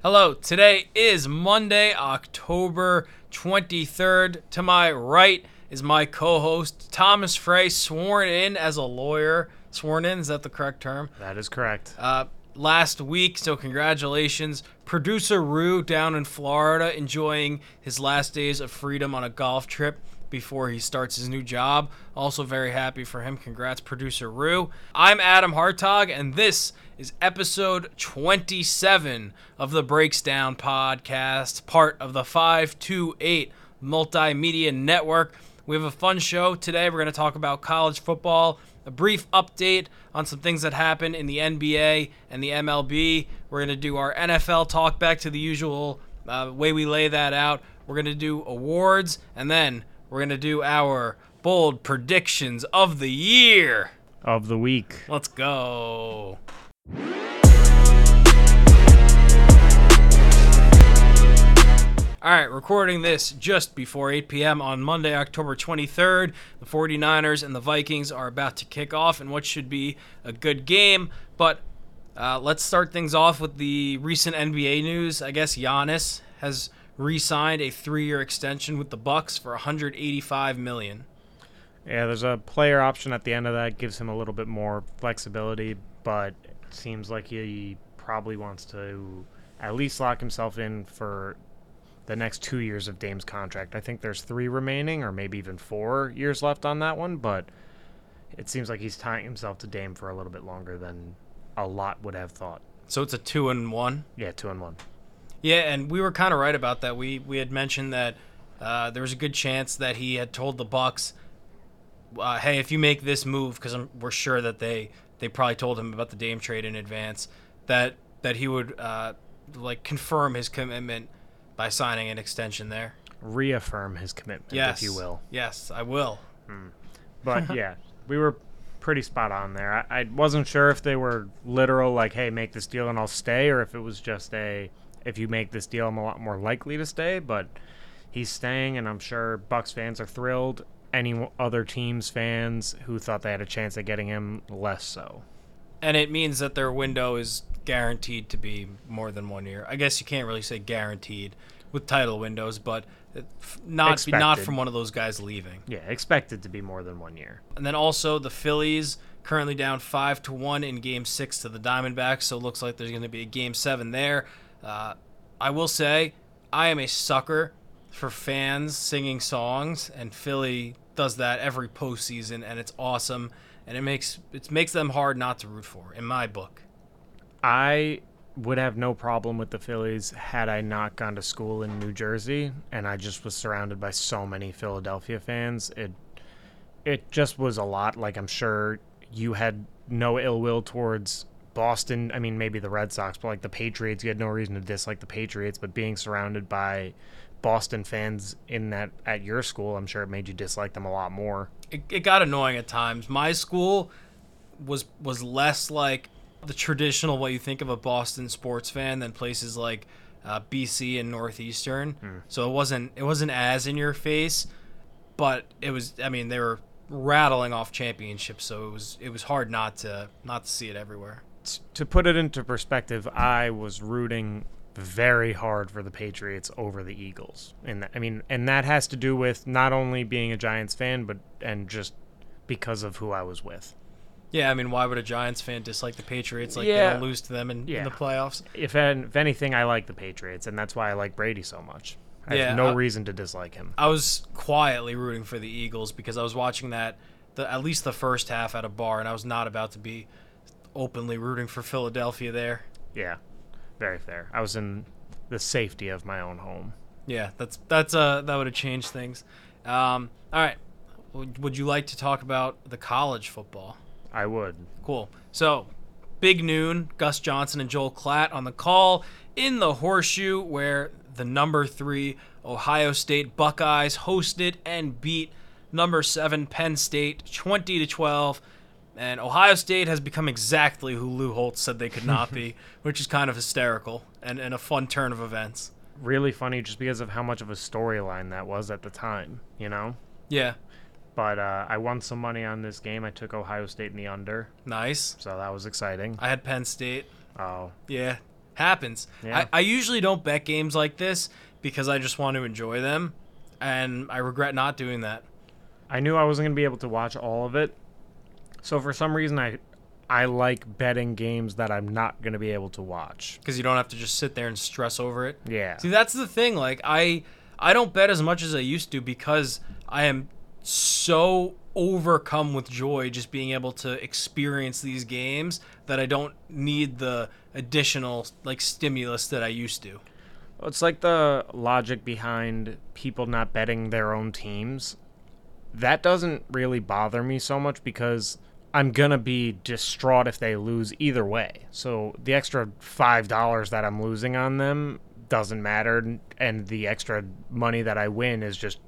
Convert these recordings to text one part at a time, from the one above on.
Hello, today is Monday, October 23rd. To my right is my co host, Thomas Frey, sworn in as a lawyer. Sworn in, is that the correct term? That is correct. Uh, last week, so congratulations. Producer Rue down in Florida enjoying his last days of freedom on a golf trip before he starts his new job. Also, very happy for him. Congrats, producer Rue. I'm Adam Hartog, and this is episode 27 of the Breaks Down podcast, part of the 528 Multimedia Network. We have a fun show today. We're going to talk about college football, a brief update on some things that happened in the NBA and the MLB. We're going to do our NFL talk back to the usual uh, way we lay that out. We're going to do awards, and then we're going to do our bold predictions of the year. Of the week. Let's go. All right, recording this just before 8 p.m. on Monday, October 23rd. The 49ers and the Vikings are about to kick off in what should be a good game. But uh, let's start things off with the recent NBA news. I guess Giannis has re-signed a three-year extension with the Bucks for 185 million. Yeah, there's a player option at the end of that, gives him a little bit more flexibility, but it seems like he probably wants to at least lock himself in for the next two years of Dame's contract. I think there's three remaining, or maybe even four years left on that one, but it seems like he's tying himself to Dame for a little bit longer than a lot would have thought. So it's a two and one. Yeah, two and one. Yeah, and we were kind of right about that. We we had mentioned that uh, there was a good chance that he had told the Bucks, uh, "Hey, if you make this move, because we're sure that they they probably told him about the Dame trade in advance, that that he would uh, like confirm his commitment by signing an extension there. Reaffirm his commitment, Yes, if you will. Yes, I will. But yeah, we were pretty spot on there. I, I wasn't sure if they were literal, like, hey, make this deal and I'll stay, or if it was just a, if you make this deal, I'm a lot more likely to stay. But he's staying, and I'm sure Bucks fans are thrilled. Any other teams fans who thought they had a chance at getting him, less so. And it means that their window is guaranteed to be more than one year. I guess you can't really say guaranteed with title windows, but uh, f- not not from one of those guys leaving. Yeah, expected to be more than one year. And then also the Phillies currently down five to one in Game Six to the Diamondbacks, so it looks like there's going to be a Game Seven there. Uh, I will say I am a sucker for fans singing songs, and Philly does that every postseason, and it's awesome, and it makes it makes them hard not to root for, in my book. I would have no problem with the Phillies had I not gone to school in New Jersey and I just was surrounded by so many Philadelphia fans. It it just was a lot. Like I'm sure you had no ill will towards Boston. I mean, maybe the Red Sox, but like the Patriots, you had no reason to dislike the Patriots. But being surrounded by Boston fans in that at your school, I'm sure it made you dislike them a lot more. it, it got annoying at times. My school was was less like the traditional what you think of a Boston sports fan than places like uh, BC and Northeastern. So it wasn't it wasn't as in your face, but it was. I mean, they were rattling off championships, so it was it was hard not to not to see it everywhere. T- to put it into perspective, I was rooting very hard for the Patriots over the Eagles. And th- I mean, and that has to do with not only being a Giants fan, but and just because of who I was with. Yeah, I mean, why would a Giants fan dislike the Patriots? Like they Yeah. don't lose to them in, in the playoffs. If if anything, I like the Patriots, and that's why I like Brady so much. I Yeah, have no I- reason to dislike him. I was quietly rooting for the Eagles because I was watching that the at least the first half at a bar, and I was not about to be openly rooting for Philadelphia there. Yeah, very fair. I was in the safety of my own home. Yeah, that's that's uh that would have changed things. Um, all right, would, you like to talk about the college football? I would. Cool. So, big noon, Gus Johnson and Joel Klatt on the call in the horseshoe where the number three Ohio State Buckeyes hosted and beat number seven Penn State 20 to 12. And Ohio State has become exactly who Lou Holtz said they could not be, which is kind of hysterical and, and a fun turn of events. Really funny just because of how much of a storyline that was at the time, you know? Yeah, But uh, I won some money on this game. I took Ohio State in the under, nice. so that was exciting. I had Penn State. Oh, Yeah. Happens. Yeah. I, I usually don't bet games like this because I just want to enjoy them, and I regret not doing that. I knew I wasn't going to be able to watch all of it. So for some reason I I like betting games that I'm not going to be able to watch. Because you don't have to just sit there and stress over it. Yeah. See, that's the thing. Like I, I don't bet as much as I used to because I am so overcome with joy just being able to experience these games that I don't need the additional like stimulus that I used to. It's like the logic behind people not betting their own teams. That doesn't really bother me so much because I'm going to be distraught if they lose either way. So the extra $5 that I'm losing on them doesn't matter. And the extra money that I win is just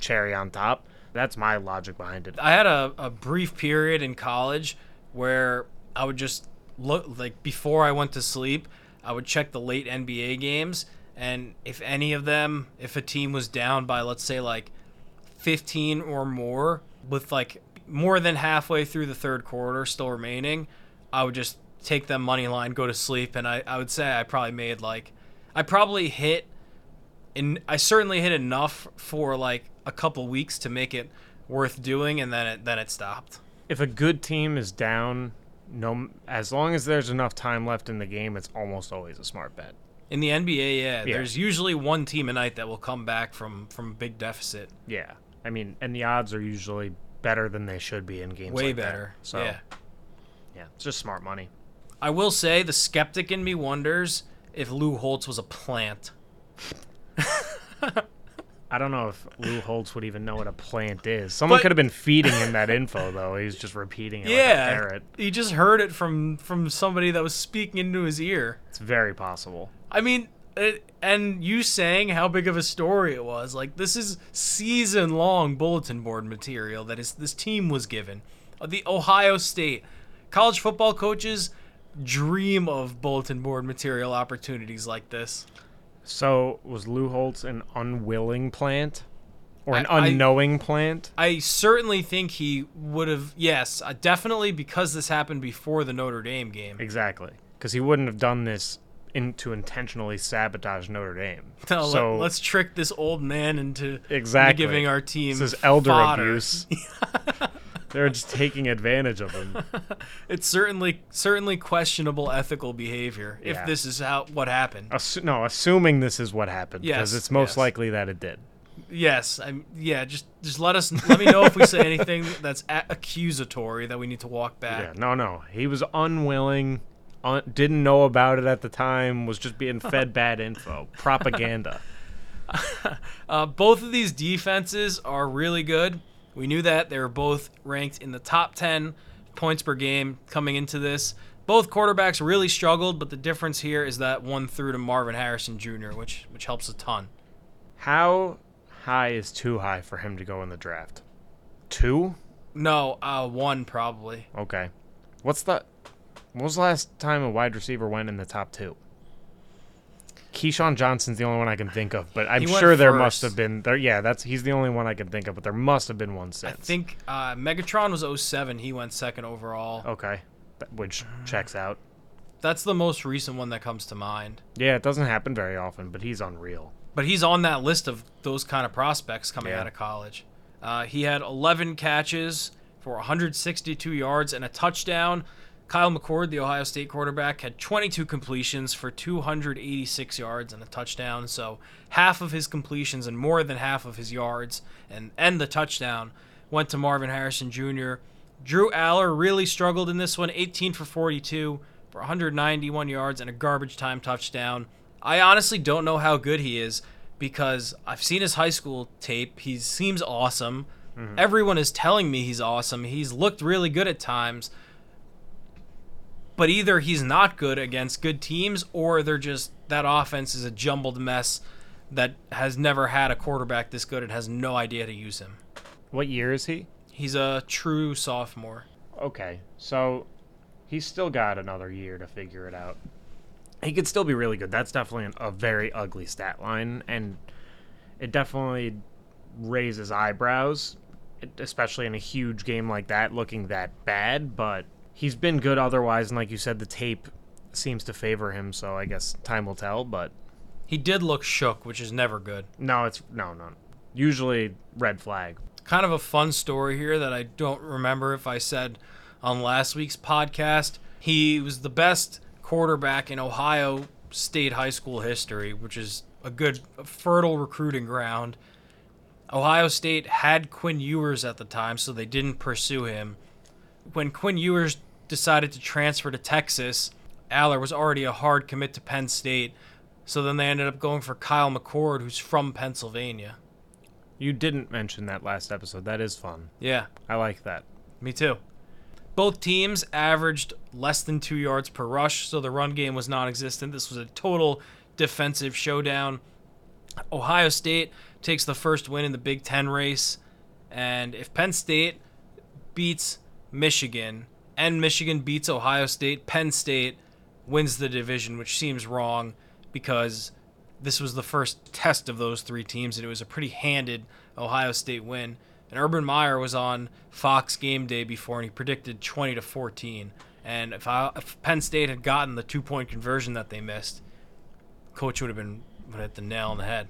cherry on top. That's my logic behind it. I had a, a brief period in college where I would just look like before I went to sleep, I would check the late NBA games and if any of them, if a team was down by let's say like 15 or more with like more than halfway through the third quarter still remaining, I would just take them money line, go to sleep and I, I would say I probably made like I probably hit and I certainly hit enough for like a couple weeks to make it worth doing, and then it then it stopped. If a good team is down, no, as long as there's enough time left in the game, it's almost always a smart bet. In the NBA, yeah, Yeah. there's usually one team a night that will come back from from a big deficit. Yeah, I mean, and the odds are usually better than they should be in games. Way like that. better. So yeah. yeah, it's just smart money. I will say the skeptic in me wonders if Lou Holtz was a plant. I don't know if Lou Holtz would even know what a plant is. Someone But- could have been feeding him that info though. He's just repeating it like a yeah, parrot. he just heard it from from somebody that was speaking into his ear. It's very possible. I mean, it, and you saying how big of a story it was. Like this is season long bulletin board material that is this team was given. Uh, The Ohio State college football coaches dream of bulletin board material opportunities like this. So was Lou Holtz an unwilling plant, or an I- I- unknowing plant? I certainly think he would have. Yes, uh, definitely because this happened before the Notre Dame game. Exactly, because he wouldn't have done this in, to intentionally sabotage Notre Dame. No, so let, us trick this old man into, into Exactly. giving our team this is elder fodder. abuse. They're just taking advantage of him. It's certainly certainly questionable ethical behavior if Yeah. this is how what happened. Assu- no, assuming this is what happened, because Yes, it's most yes. likely that it did. Yes, I'm. Yeah, just just let us let me know if we say anything that's a- accusatory that we need to walk Yeah, back. no, no, he was unwilling, un- didn't know about it at the time, was just being fed bad info, propaganda. Uh, both of these defenses are really good. We knew that they were both ranked in the top ten points per game coming into this. Both quarterbacks really struggled, but the difference here is that one threw to Marvin Harrison Jr., which which helps a ton. How high is too high for him to go in the draft? Two? No, uh, one probably. Okay. What's the? When was the last time a wide receiver went in the top two? Keyshawn Johnson's the only one I can think of, but I'm He went sure there must have been there. Yeah, that's he's the only one I can think of, but there must have been one since. I think uh, Megatron was 07. He went second overall. Okay, which checks out. That's the most recent one that comes to mind. Yeah, it doesn't happen very often, but he's unreal. But he's on that list of those kind of prospects coming Yeah. out of college. Uh, he had 11 catches for 162 yards and a touchdown. Kyle McCord, the Ohio State quarterback, had 22 completions for 286 yards and a touchdown. So half of his completions and more than half of his yards and, and the touchdown went to Marvin Harrison Jr. Drew Allar really struggled in this one, 18 for 42 for 191 yards and a garbage time touchdown. I honestly don't know how good he is because I've seen his high school tape. He seems awesome. Mm-hmm. Everyone is telling me he's awesome. He's looked really good at times. But either he's not good against good teams or they're just that offense is a jumbled mess that has never had a quarterback this good and has no idea to use him. What year is he? He's a true sophomore. Okay, so he's still got another year to figure it out. He could still be really good. That's definitely an, a very ugly stat line, and it definitely raises eyebrows, especially in a huge game like that, looking that bad. But he's been good otherwise, and like you said, the tape seems to favor him. So I guess time will tell. But He did look shook, which is never good. no, it's no, no. Usually red flag. Kind of a fun story here that I don't remember if I said on last week's podcast. He was the best quarterback in Ohio State high school history, which is a good, fertile recruiting ground. Ohio State had Quinn Ewers at the time, so they didn't pursue him. When Quinn Ewers decided to transfer to Texas, Allar was already a hard commit to Penn State, so then they ended up going for Kyle McCord, who's from Pennsylvania. You didn't mention that last episode. That is fun. Yeah, I like that. me too. Both teams averaged less than two yards per rush, so the run game was non existent. This was a total defensive showdown. Ohio State takes the first win in the Big Ten race, and if Penn State beats Michigan and Michigan beats Ohio State, Penn State wins the division, which seems wrong because this was the first test of those three teams, and it was a pretty handed Ohio State win. And Urban Meyer was on Fox Game Day before, and he predicted 20 to 14. And if, I, if Penn State had gotten the two point conversion that they missed, coach would have been would have hit the nail on the head.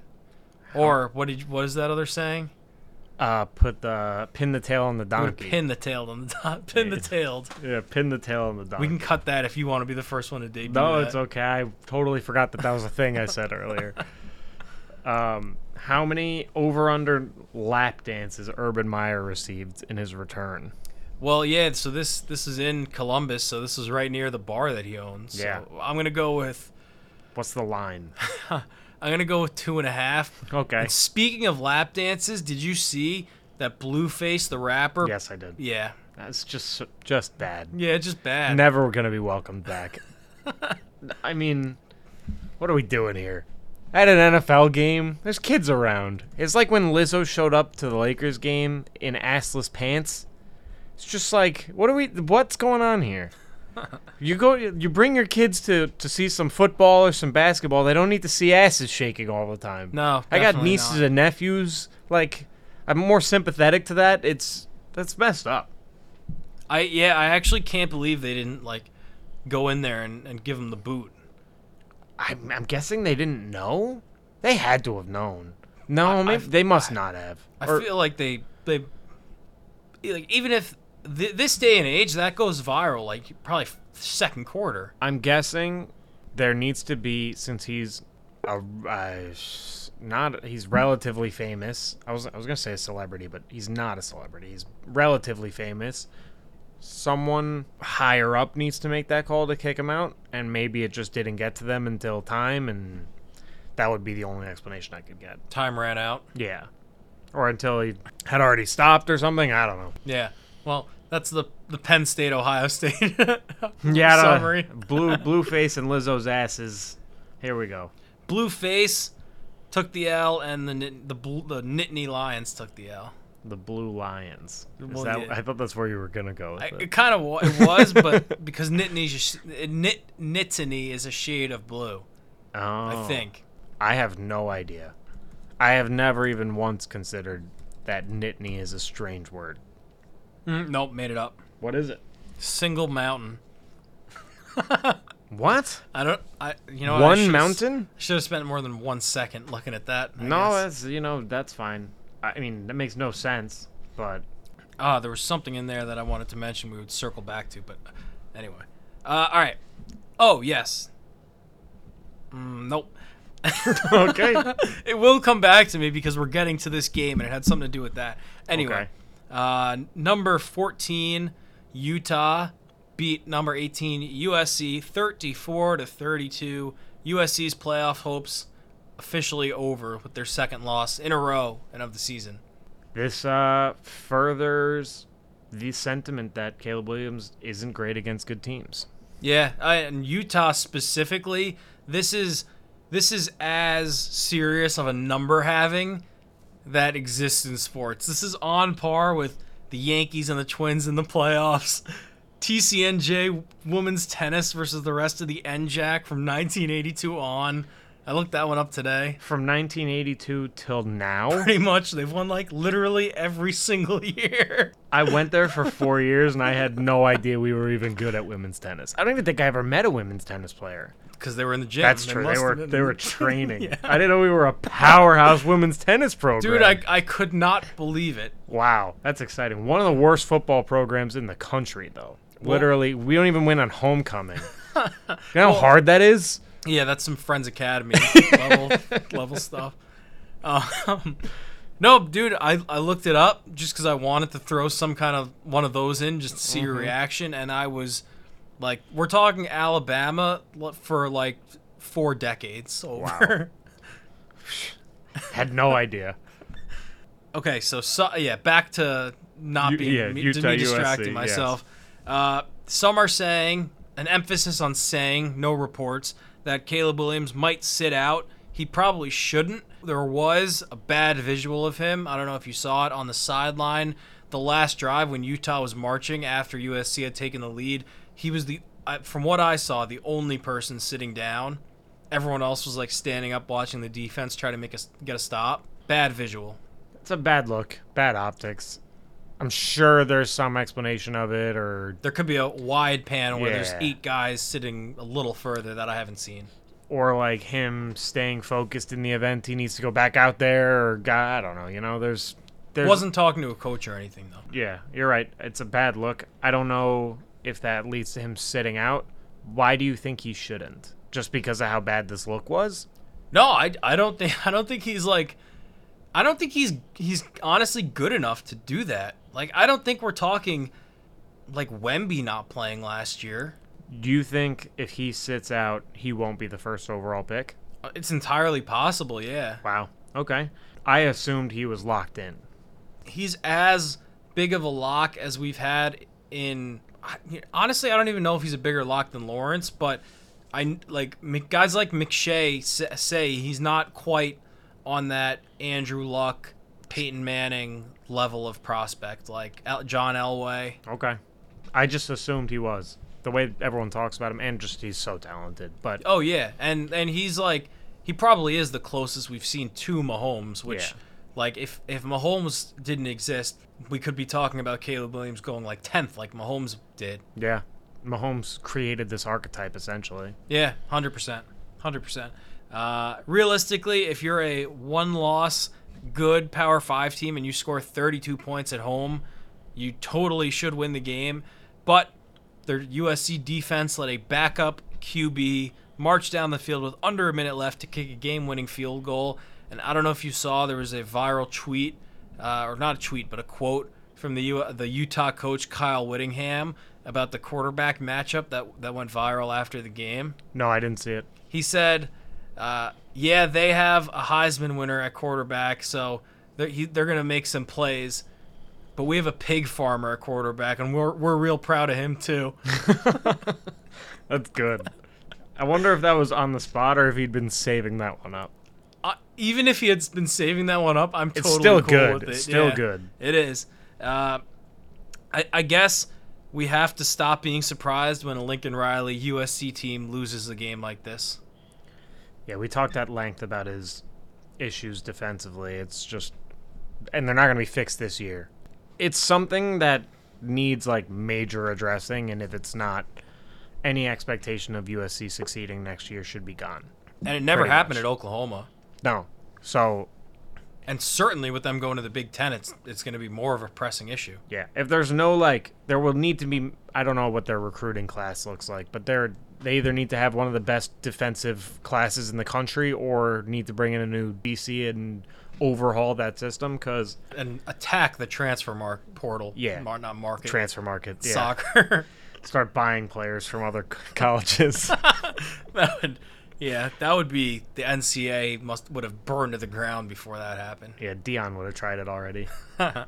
Or what did what is that other saying? Uh, put the pin the tail on the donkey. pin the tail on the top, pin the Yeah. tailed. yeah, pin the tail on the donkey. We can cut that if you want to be the first one to debut. No, that. it's okay. I totally forgot that that was a thing I said earlier. Um, how many over under lap dances Urban Meyer received in his return? Well, yeah. So this this is in Columbus, so this is right near the bar that he owns. Yeah. So I'm gonna go with What's the line? I'm gonna go with two and a half. Okay. And speaking of lap dances, did you see that Blueface the rapper? Yes, I did. Yeah. That's just just bad. Yeah, just bad. Never gonna be welcomed back. I mean, what are we doing here? At an NFL game, there's kids around. It's like when Lizzo showed up to the Lakers game in assless pants. It's just like, what are we? What's going on here? You go, you bring your kids to to see some football or some basketball. They don't need to see asses shaking all the time. No, I got nieces not. and nephews. Like, I'm more sympathetic to that. It's that's messed up. I yeah, I actually can't believe they didn't like go in there and, and give him the boot. I'm, I'm guessing they didn't know. They had to have known. No, I- maybe I've- they must not have. I Or- feel like they they like even if th- this day and age that goes viral like probably f- second quarter. I'm guessing there needs to be since he's a uh, not he's relatively famous. I was I was gonna say a celebrity, but he's not a celebrity. He's relatively famous. Someone higher up needs to make that call to kick him out, and maybe it just didn't get to them until time, and that would be the only explanation I could get. Time ran out. Yeah, or until he had already stopped or something. I don't know. Yeah. Well, that's the the Penn State Ohio State Yeah, summary. blue blue face and Lizzo's asses. Here we go. Blue face took the L and the the blue, the Nittany Lions took the L. The Blue Lions. Well, that, yeah. I thought that's where you were gonna go with I, it. it kind of it was, but because Nittany's a sh- Nit Nittany is a shade of blue, oh, I think. I have no idea. I have never even once considered that Nittany is a strange word. Mm, nope, made it up. What is it? Single mountain. What? I don't. I you know One should've- mountain? Should have spent more than one second looking at that. I No, guess. that's you know that's fine. I mean that makes no sense, but Ah, there was something in there that I wanted to mention. We would circle back to, but anyway. Uh, all right. Oh yes. Mm, nope. okay. it will come back to me because we're getting to this game and it had something to do with that. Anyway, Okay. Uh, number 14, Utah beat number 18 USC 34 to 32. USC's playoff hopes officially over with their second loss in a row and of the season. This uh, furthers the sentiment that Caleb Williams isn't great against good teams. Yeah, I, and Utah specifically, this is this is as serious of a number having that exists in sports. This is on par with the Yankees and the Twins in the playoffs. TCNJ women's tennis versus the rest of the NJAC from 1982 on. I looked that one up today. From 1982 till now, Pretty much, they've won like literally every single year. I went there for four years and I had no idea we were even good at women's tennis. I don't even think I ever met a women's tennis player. Because they were in the gym. That's true. They must were they were training. Yeah. I didn't know we were a powerhouse women's tennis program. Dude, I, I could not believe it. wow, that's exciting. One of the worst football programs in the country, though. Well- Literally, we don't even win on homecoming. you know how hard that is? Yeah, that's some Friends Academy level level stuff. Um, no, dude, I, I looked it up just because I wanted to throw some kind of one of those in just to see your reaction, and I was like, we're talking Alabama for like four decades over. Had no idea. okay, so, so yeah, back to not U- being yeah, me, Utah, me USC, distracting yes. myself. Uh, some are saying an emphasis on saying no reports that Caleb Williams might sit out. He probably shouldn't. There was a bad visual of him. I don't know if you saw it on the sideline. The last drive when Utah was marching after USC had taken the lead, he was the, from what I saw, the only person sitting down. Everyone else was like standing up, watching the defense try to make us get a stop. Bad visual. It's a bad look, bad optics. I'm sure there's some explanation of it, or There could be a wide pan where there's eight guys sitting a little further that I haven't seen. or like him staying focused in the event he needs to go back out there, or guy, I don't know. You know, there's there's Wasn't talking to a coach or anything though. Yeah, you're right. It's a bad look. I don't know if that leads to him sitting out. Why do you think he shouldn't? Just because of how bad this look was? No, I, I don't think I don't think he's like I don't think he's he's honestly good enough to do that. Like I don't think we're talking like Wemby not playing last year. Do you think if he sits out, he won't be the first overall pick? Uh, It's entirely possible, yeah. Wow. Okay. I assumed he was locked in. He's as big of a lock as we've had in honestly, I don't even know if he's a bigger lock than Lawrence, but I like guys like McShay say he's not quite on that Andrew Luck, Peyton Manning level of prospect like John Elway. Okay. I just assumed he was. The way everyone talks about him, and just he's so talented. But Oh yeah, and and he's like he probably is the closest we've seen to Mahomes, which Yeah. Like if if Mahomes didn't exist, we could be talking about Caleb Williams going like 10th like Mahomes did. yeah, Mahomes created this archetype essentially. Yeah, hundred percent, hundred percent. Uh, realistically, if you're a one-loss good Power Five team and you score 32 points at home, you totally should win the game. But their USC defense let a backup QB march down the field with under a minute left to kick a game-winning field goal. And I don't know if you saw there was a viral tweet, uh, or not a tweet, but a quote from the U- the Utah coach Kyle Whittingham about the quarterback matchup that that went viral after the game. No, I didn't see it. He said, uh, "Yeah, they have a Heisman winner at quarterback, so they're, he, they're gonna make some plays." But we have a pig farmer at quarterback, and we're, we're real proud of him too. That's good. I wonder if that was on the spot or if he'd been saving that one up. Uh, even if he had been saving that one up, I'm It's totally still cool good. with it. It's still Yeah, good. It is. Uh, I, I guess we have to stop being surprised when a Lincoln Riley USC team loses a game like this. Yeah, we talked at length about his issues defensively. It's just, and they're not going to be fixed this year. It's something that needs like major addressing, and if it's not, any expectation of USC succeeding next year should be gone. And it never happened much. at Oklahoma. No. So, And certainly with them going to the Big Ten, it's it's going to be more of a pressing issue. yeah, if there's no like, there will need to be. I don't know what their recruiting class looks like, but they're they either need to have one of the best defensive classes in the country or need to bring in a new DC and overhaul that system because And attack the transfer mark portal. Yeah. Mar- not market. transfer market. Yeah. Soccer. Start buying players from other colleges. that would, yeah, that would be the NCAA must would have burned to the ground before that happened. yeah, Deion would have tried it already.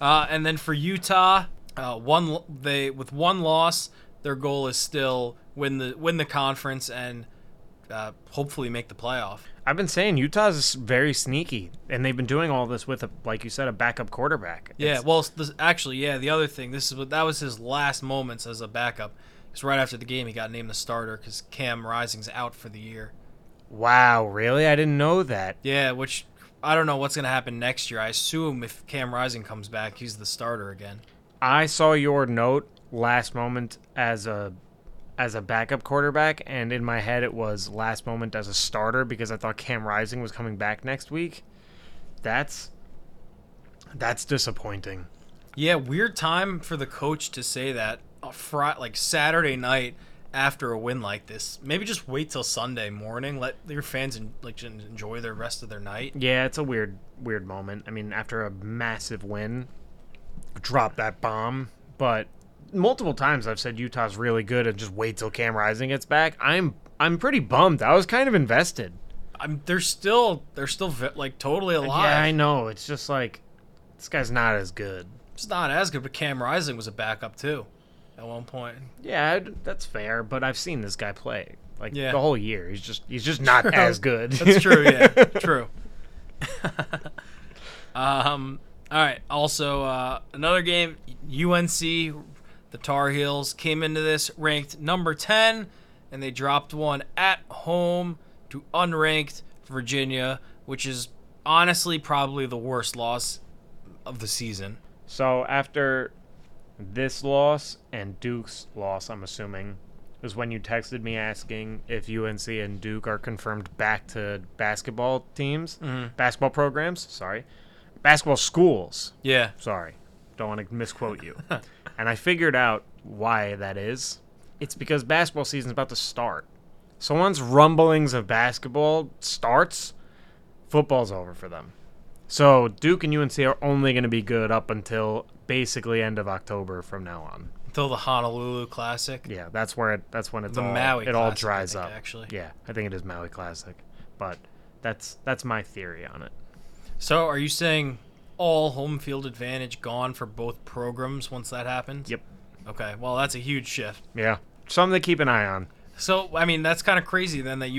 Uh, and then for Utah, uh, one they with one loss, their goal is still win the win the conference and uh, hopefully make the playoff. I've been saying Utah's is very sneaky, and they've been doing all this with a, like you said, a backup quarterback. Yeah, It's- well, this, actually, yeah. The other thing, this is what that was his last moments as a backup. Because right after the game, he got named the starter because Cam Rising's out for the year. Wow, really? I didn't know that. Yeah, which I don't know what's gonna happen next year. I assume if Cam Rising comes back, he's the starter again. I saw your note last moment as a as a backup quarterback, and in my head it was last moment as a starter because I thought Cam Rising was coming back next week. That's that's disappointing. Yeah, weird time for the coach to say that. A Friday, like Saturday night after a win like this. Maybe just wait till Sunday morning. Let your fans en- like enjoy the rest of their night. Yeah, it's a weird weird moment. I mean, after a massive win, drop that bomb, but multiple times I've said Utah's really good and just wait till Cam Rising gets back. I'm I'm pretty bummed. I was kind of invested. I'm they're still they're still vi- like totally alive. Yeah, I know. It's just like this guy's not as good. It's not as good, but Cam Rising was a backup too, at one point. Yeah, that's fair, but I've seen this guy play like Yeah. the whole year. He's just he's just not True. as good. That's true. Yeah, true. um. All right. Also, uh, another game. UNC, the Tar Heels came into this ranked number ten, and they dropped one at home to unranked Virginia, which is honestly probably the worst loss of the season. So after this loss and Duke's loss, I'm assuming, was when you texted me asking if UNC and Duke are confirmed back to basketball teams, mm-hmm. basketball programs. Sorry, basketball schools. Yeah. Sorry, don't want to misquote you. and I figured out why that is. It's because basketball season's about to start. So once rumblings of basketball starts, football's over for them. So Duke and UNC are only going to be good up until basically end of October from now on. Until the Honolulu Classic. Yeah, that's where it. That's when it's The all, Maui it all Classic, I dries think, up. actually. yeah, I think it is Maui Classic, but that's that's my theory on it. So, are you saying all home field advantage gone for both programs once that happens? Yep. Okay. Well, that's a huge shift. Yeah, something to keep an eye on. So, I mean, that's kind of crazy then that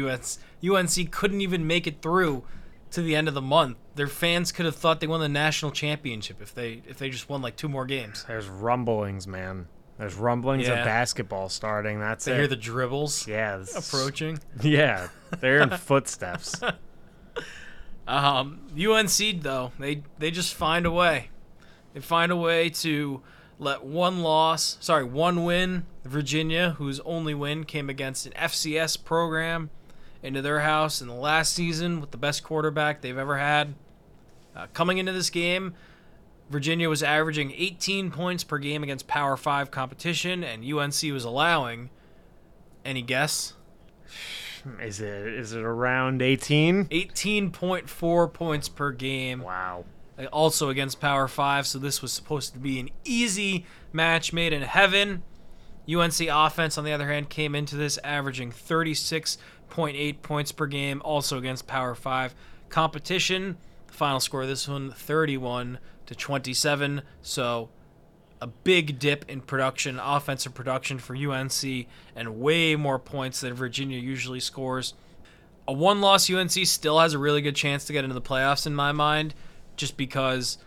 UNC couldn't even make it through to the end of the month. Their fans could have thought they won the national championship if they if they just won like two more games. There's rumblings, man. There's rumblings Yeah. of basketball starting. That's They it. hear the dribbles yeah, approaching. Yeah, they're in footsteps. Um, UNC though they they just find a way. They find a way to let one loss, sorry, one win, Virginia, whose only win came against an FCS program, into their house in the last season with the best quarterback they've ever had. Uh, coming into this game, Virginia was averaging 18 points per game against Power Five competition, and UNC was allowing. Any guess? Is it is it around 18? 18.4 points per game. Wow. also against Power 5, so this was supposed to be an easy match made in heaven. UNC offense, on the other hand, came into this averaging 36.8 points per game, also against Power 5 competition. The final score of this one 31 to 27, so a big dip in production, offensive production for UNC, and way more points than Virginia usually scores. A one loss UNC still has a really good chance to get into the playoffs in my mind, just because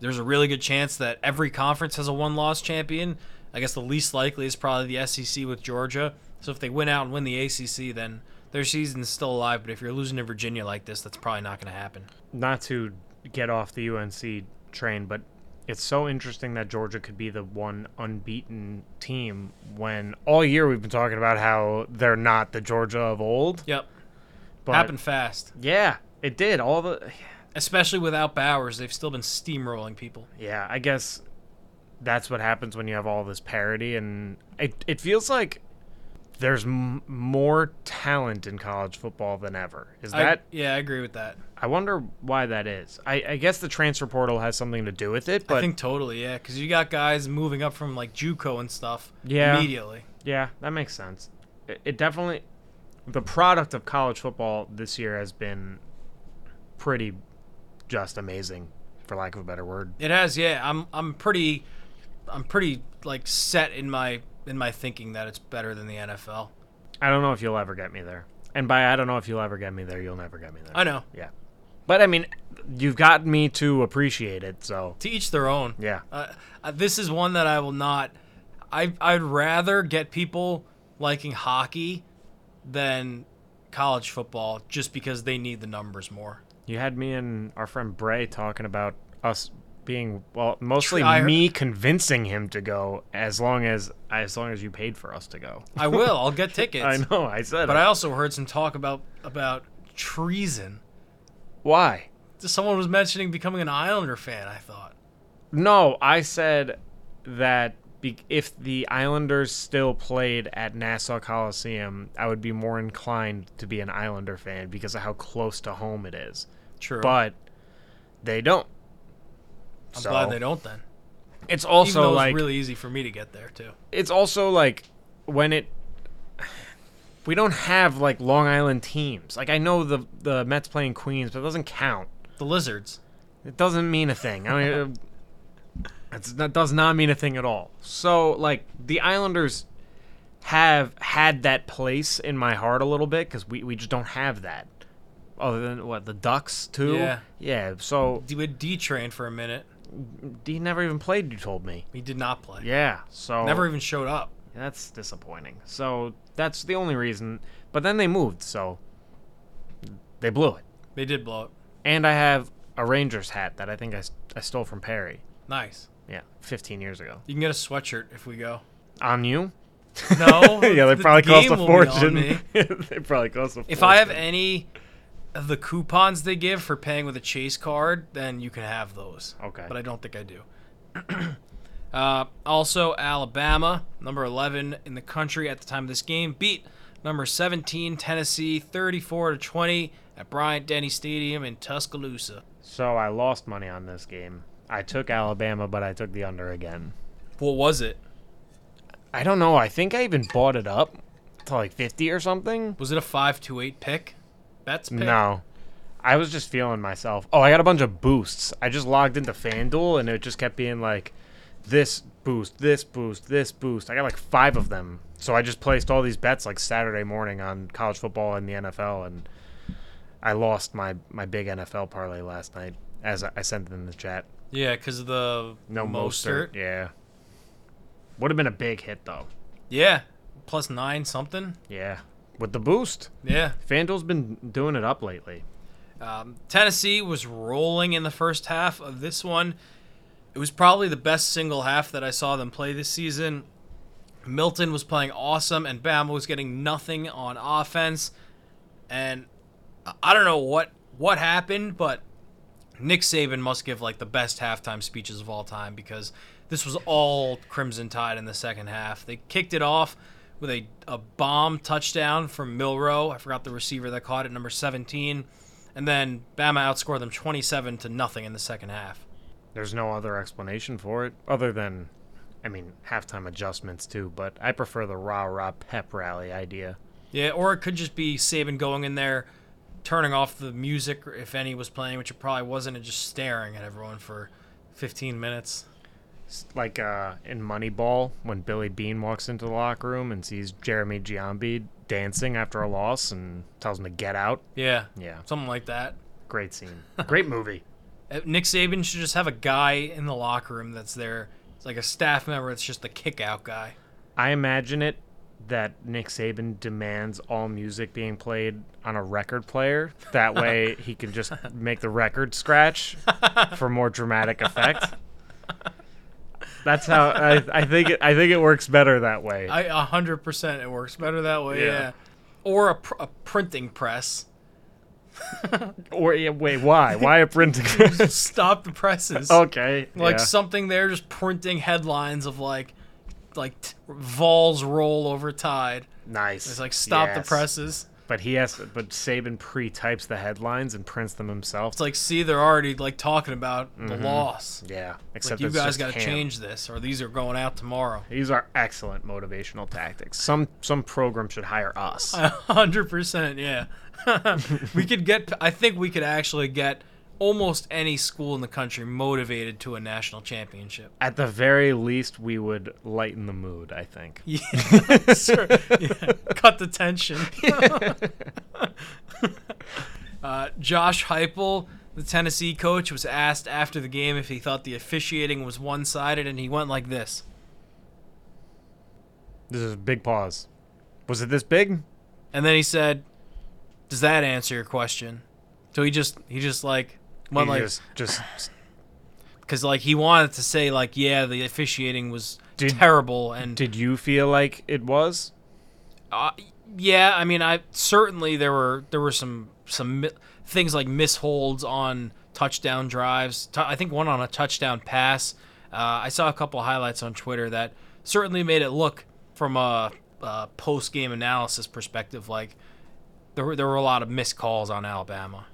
there's a really good chance that every conference has a one loss champion. I guess the least likely is probably the SEC with Georgia. So if they win out and win the ACC, then their season's still alive. But if you're losing to Virginia like this, that's probably not going to happen. Not to get off the UNC train, but it's so interesting that Georgia could be the one unbeaten team when all year we've been talking about how they're not the Georgia of old. Yep, But happened fast. Yeah, it did. All the Especially without Bowers, they've still been steamrolling people. yeah, I guess that's what happens when you have all this parity, and it it feels like there's m- more talent in college football than ever. Is I- that? yeah, I agree with that. I, wonder why that is. I, I guess the transfer portal has something to do with it, but I think totally, yeah, because you got guys moving up from like JUCO and stuff Yeah. immediately. yeah, that makes sense. It, it definitely the product of college football this year has been pretty just amazing, for lack of a better word. It has, yeah. I'm I'm pretty I'm pretty like set in my in my thinking that it's better than the NFL. I don't know if you'll ever get me there. And by I don't know if you'll ever get me there, you'll never get me there. I know. Yeah. But I mean, you've gotten me to appreciate it, so To each their own. yeah. Uh, uh, this is one that I will not. I I'd rather get people liking hockey than college football just because they need the numbers more. You had me and our friend Bray talking about us being well, mostly I- me convincing him to go as long as as long as you paid for us to go. I will. I'll get tickets. I know, I said But it. I also heard some talk about about treason. Why? Someone was mentioning becoming an Islander fan. I thought. No, I said that be- if the Islanders still played at Nassau Coliseum, I would be more inclined to be an Islander fan because of how close to home it is. True. But they don't. I'm So, glad they don't then. It's also it's like really easy for me to get there too. it's also like when it we don't have like Long Island teams. Like I know the the Mets playing Queens, but it doesn't count. The Lizards. It doesn't mean a thing. I mean, that does not mean a thing at all. So like the Islanders have had that place in my heart a little bit because we we just don't have that. Other than what the Ducks too. Yeah. Yeah. So D with D train for a minute. He never even played. You told me. He did not play. Yeah. So Never even showed up. That's disappointing. So that's the only reason. But then they moved, so they blew it. They did blow it. And I have a Rangers hat that I think I, I stole from Perry. Nice. Yeah, 15 years ago. You can get a sweatshirt if we go. On you? No. yeah, they the probably cost a will be on fortune. they probably cost a fortune. If I have any the coupons they give for paying with a Chase card, then you can have those. Okay. But I don't think I do. uh, also, Alabama, number 11 in the country at the time of this game, beat number 17 Tennessee 34 to 20 at Bryant Denny Stadium in Tuscaloosa. So I lost money on this game. I took Alabama, but I took the under again. What was it? I don't know. I think I even bought it up to like 50 or something. Was it a 5 to 8 pick? Bets pick? No. I was just feeling myself. Oh, I got a bunch of boosts. I just logged into FanDuel and it just kept being like this boost, this boost, this boost. I got like five of them. So I just placed all these bets like Saturday morning on college football and the NFL and I lost my, my big NFL parlay last night as I I sent it in the chat. Yeah, because of the No Mostert. Mostert. Yeah. Would have been a big hit though. Yeah. Plus 9 something. Yeah. With the boost. Yeah. FanDuel's been doing it up lately. Um, Tennessee was rolling in the first half of this one. It was probably the best single half that I saw them play this season. Milton was playing awesome, and Bama was getting nothing on offense. And I- I don't know what what happened, but Nick Saban must give like the best halftime speeches of all time because this was all Crimson Tide in the second half. They kicked it off with a, a bomb touchdown from Milroe. I forgot the receiver that caught it, number 17. And then Bama outscored them 27 to nothing in the second half. There's no other explanation for it other than, I mean, halftime adjustments too. But I prefer the rah rah pep rally idea. Yeah, or it could just be Saban going in there, turning off the music if any was playing, which it probably wasn't, and just staring at everyone for 15 minutes. Like uh, in Moneyball when Billy Beane walks into the locker room and sees Jeremy Giambi dancing after a loss and tells him to get out. Yeah, Yeah, something like that. great scene. Great movie. Uh, Nick Saban should just have a guy in the locker room that's there. It's like a staff member. It's just the kick out guy. I imagine it that Nick Saban demands all music being played on a record player. That way he can just make the record scratch for more dramatic effect. That's how I, I think. It, I think it works better that way. I a hundred percent. It works better that way. Yeah. Yeah. Or a, pr- a printing press. or yeah, wait, why? Why a printing? Press? Stop the presses. okay, Like yeah. something there, just printing headlines of like, like t- Vols roll over Tide. nice. It's like stop the presses. But he has. But Saban pre-types the headlines and prints them himself. It's like, see, they're already like talking about the mm-hmm. loss. yeah, Like except you guys got to change this, or these are going out tomorrow. These are excellent motivational tactics. Some some program should hire us. A hundred percent, yeah. we could get. I think we could actually get almost any school in the country motivated to a national championship. At the very least, we would lighten the mood. I think. Yeah, sure. Yeah. Cut the tension. uh, Josh Heupel, the Tennessee coach, was asked after the game if he thought the officiating was one-sided, and he went like this. This is a big pause. Was it this big? And then he said, Does that answer your question? So he just he just like went He like just, just because like he wanted to say like yeah the officiating was Did- terrible and did you feel like it was? Uh, yeah, I mean, I certainly there were there were some some mi- things like misholds on touchdown drives. T- I think one on a touchdown pass. Uh, I saw a couple highlights on Twitter that certainly made it look from a, a post game analysis perspective like there were there were a lot of missed calls on Alabama.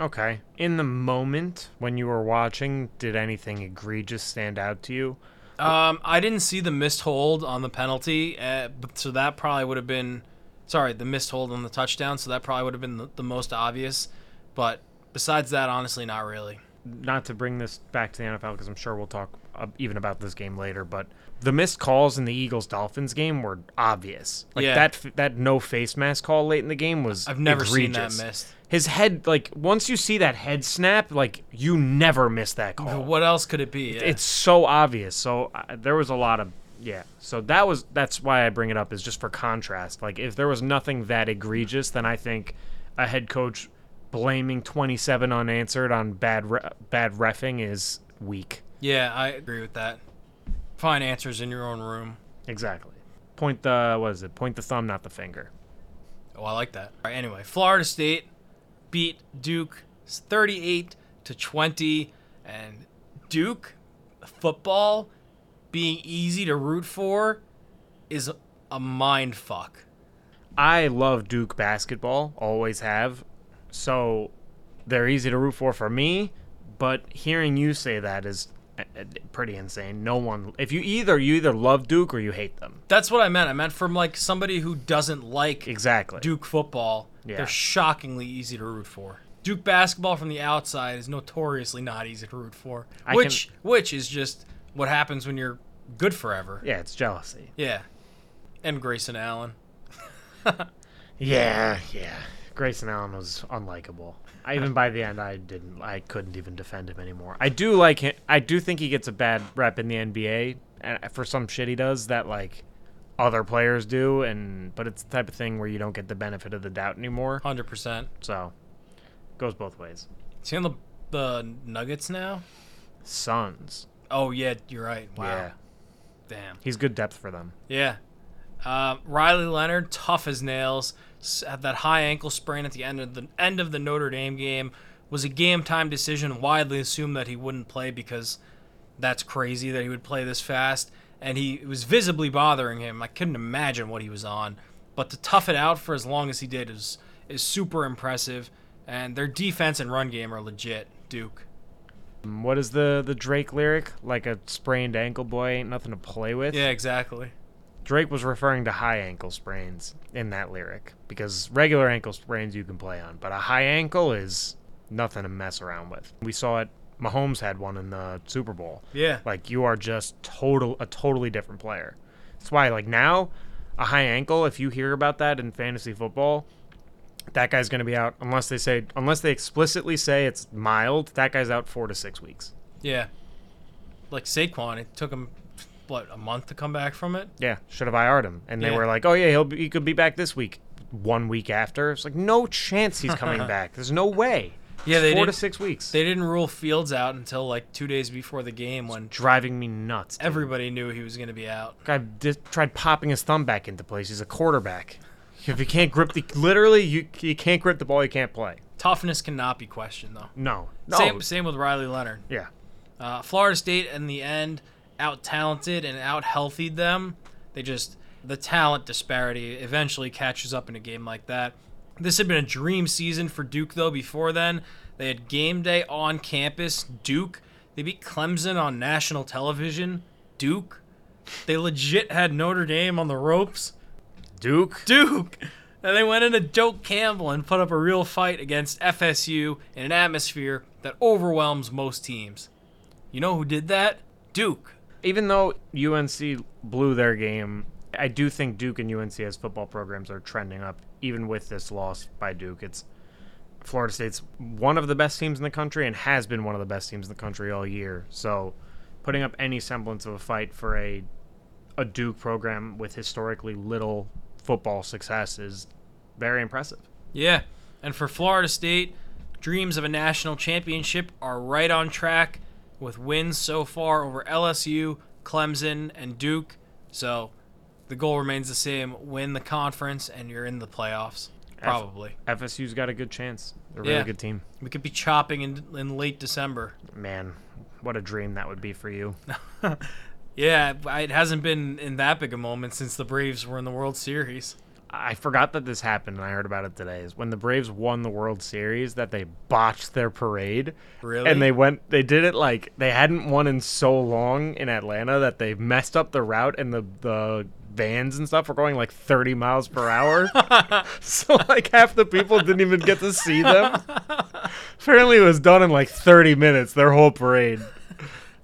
Okay. In the moment when you were watching, did anything egregious stand out to you? Um, I didn't see the missed hold on the penalty, uh, but so that probably would have been, sorry, the missed hold on the touchdown. So that probably would have been the, the most obvious. But besides that, honestly, not really. Not to bring this back to the NFL because I'm sure we'll talk uh, even about this game later, but the missed calls in the Eagles Dolphins game were obvious. Like Yeah. that that no face mask call late in the game was I've never seen that missed. His head like once you see that head snap, like you never miss that call. What else could it be? Yeah. It's so obvious. So uh, there was a lot of yeah. So that was that's why I bring it up is just for contrast. Like if there was nothing that egregious, then I think a head coach blaming 27 unanswered on bad re- bad refing is weak. yeah, I agree with that. Find answers in your own room. Exactly. Point the what is it? Point the thumb, not the finger. Oh, I like that. All right, anyway, Florida State beat Duke 38 to 20, and Duke football being easy to root for is a mind fuck. I love Duke basketball, always have. So they're easy to root for for me, but hearing you say that is Uh, pretty insane. No one if you either you either love Duke or you hate them. That's what I meant. I meant from like somebody who doesn't like Exactly. Duke football. Yeah. They're shockingly easy to root for. Duke basketball from the outside is notoriously not easy to root for, I which which is just what happens when you're good forever. Yeah, it's jealousy. Yeah. And Grayson Allen. Yeah, yeah. Grayson Allen was unlikable. Even by the end, I didn't. I couldn't even defend him anymore. I do like him. I do think he gets a bad rep in the NBA for some shit he does that like other players do, and but it's the type of thing where you don't get the benefit of the doubt anymore. 100%. So goes both ways. Is he on the, the Nuggets now? Suns. Oh, yeah, you're right. Wow. Yeah, Damn. he's good depth for them. Yeah. Uh, Riley Leonard, tough as nails, that high ankle sprain at the end of the end of the Notre Dame game. Was a game time decision. Widely assumed that he wouldn't play because that's crazy that he would play this fast, and he it was visibly bothering him. I couldn't imagine what he was on, but to tough it out for as long as he did is is super impressive. And their defense and run game are legit. Duke. What is the the Drake lyric? Like a sprained ankle boy ain't nothing to play with. Yeah, exactly. Drake was referring to high ankle sprains in that lyric because regular ankle sprains you can play on, but a high ankle is nothing to mess around with. We saw it. Mahomes had one in the Super Bowl. Yeah. Like you are just total a totally different player. That's why like now a high ankle if you hear about that in fantasy football that guy's going to be out unless they say unless they explicitly say it's mild that guy's out 4 to 6 weeks. Yeah. Like Saquon, it took him what a month to come back from it. Yeah, should have IR'd him. And they Yeah. were like, "Oh yeah, he'll be, he could be back this week." One week after, it's like no chance he's coming back. There's no way. Yeah, they four to six weeks. They didn't rule Fields out until like two days before the game when driving me nuts. dude. everybody knew he was going to be out. guy did, tried popping his thumb back into place. He's a quarterback. If you can't grip the literally, you you can't grip the ball, you can't play. Toughness cannot be questioned though. No, no. Same same with Riley Leonard. Yeah, Uh, Florida State in the end out talented and out healthied them. They just the talent disparity eventually catches up in a game like that. This had been a dream season for Duke though. Before then, they had game day on campus. Duke. They beat Clemson on national television. Duke. They legit had Notre Dame on the ropes. Duke. Duke. And they went into Doak Campbell and put up a real fight against FSU in an atmosphere that overwhelms most teams. You know who did that? Duke. Even though UNC blew their game, I do think Duke and UNC as football programs are trending up. Even with this loss by Duke, it's Florida State's one of the best teams in the country and has been one of the best teams in the country all year. So, putting up any semblance of a fight for a a Duke program with historically little football success is very impressive. Yeah. And for Florida State, dreams of a national championship are right on track with wins so far over LSU, Clemson, and Duke. So the goal remains the same win the conference, and you're in the playoffs. Probably. FSU's got a good chance. They're a Yeah. really good team. We could be chopping in, in late December. Man, what a dream that would be for you. Yeah, it hasn't been in that big a moment since the Braves were in the World Series. I forgot that this happened and I heard about it today. Is when the Braves won the World Series that they botched their parade. Really? And they went they did it like they hadn't won in so long in Atlanta that they messed up the route and the the vans and stuff were going like 30 miles per hour. so like half the people didn't even get to see them. Apparently it was done in like 30 minutes their whole parade.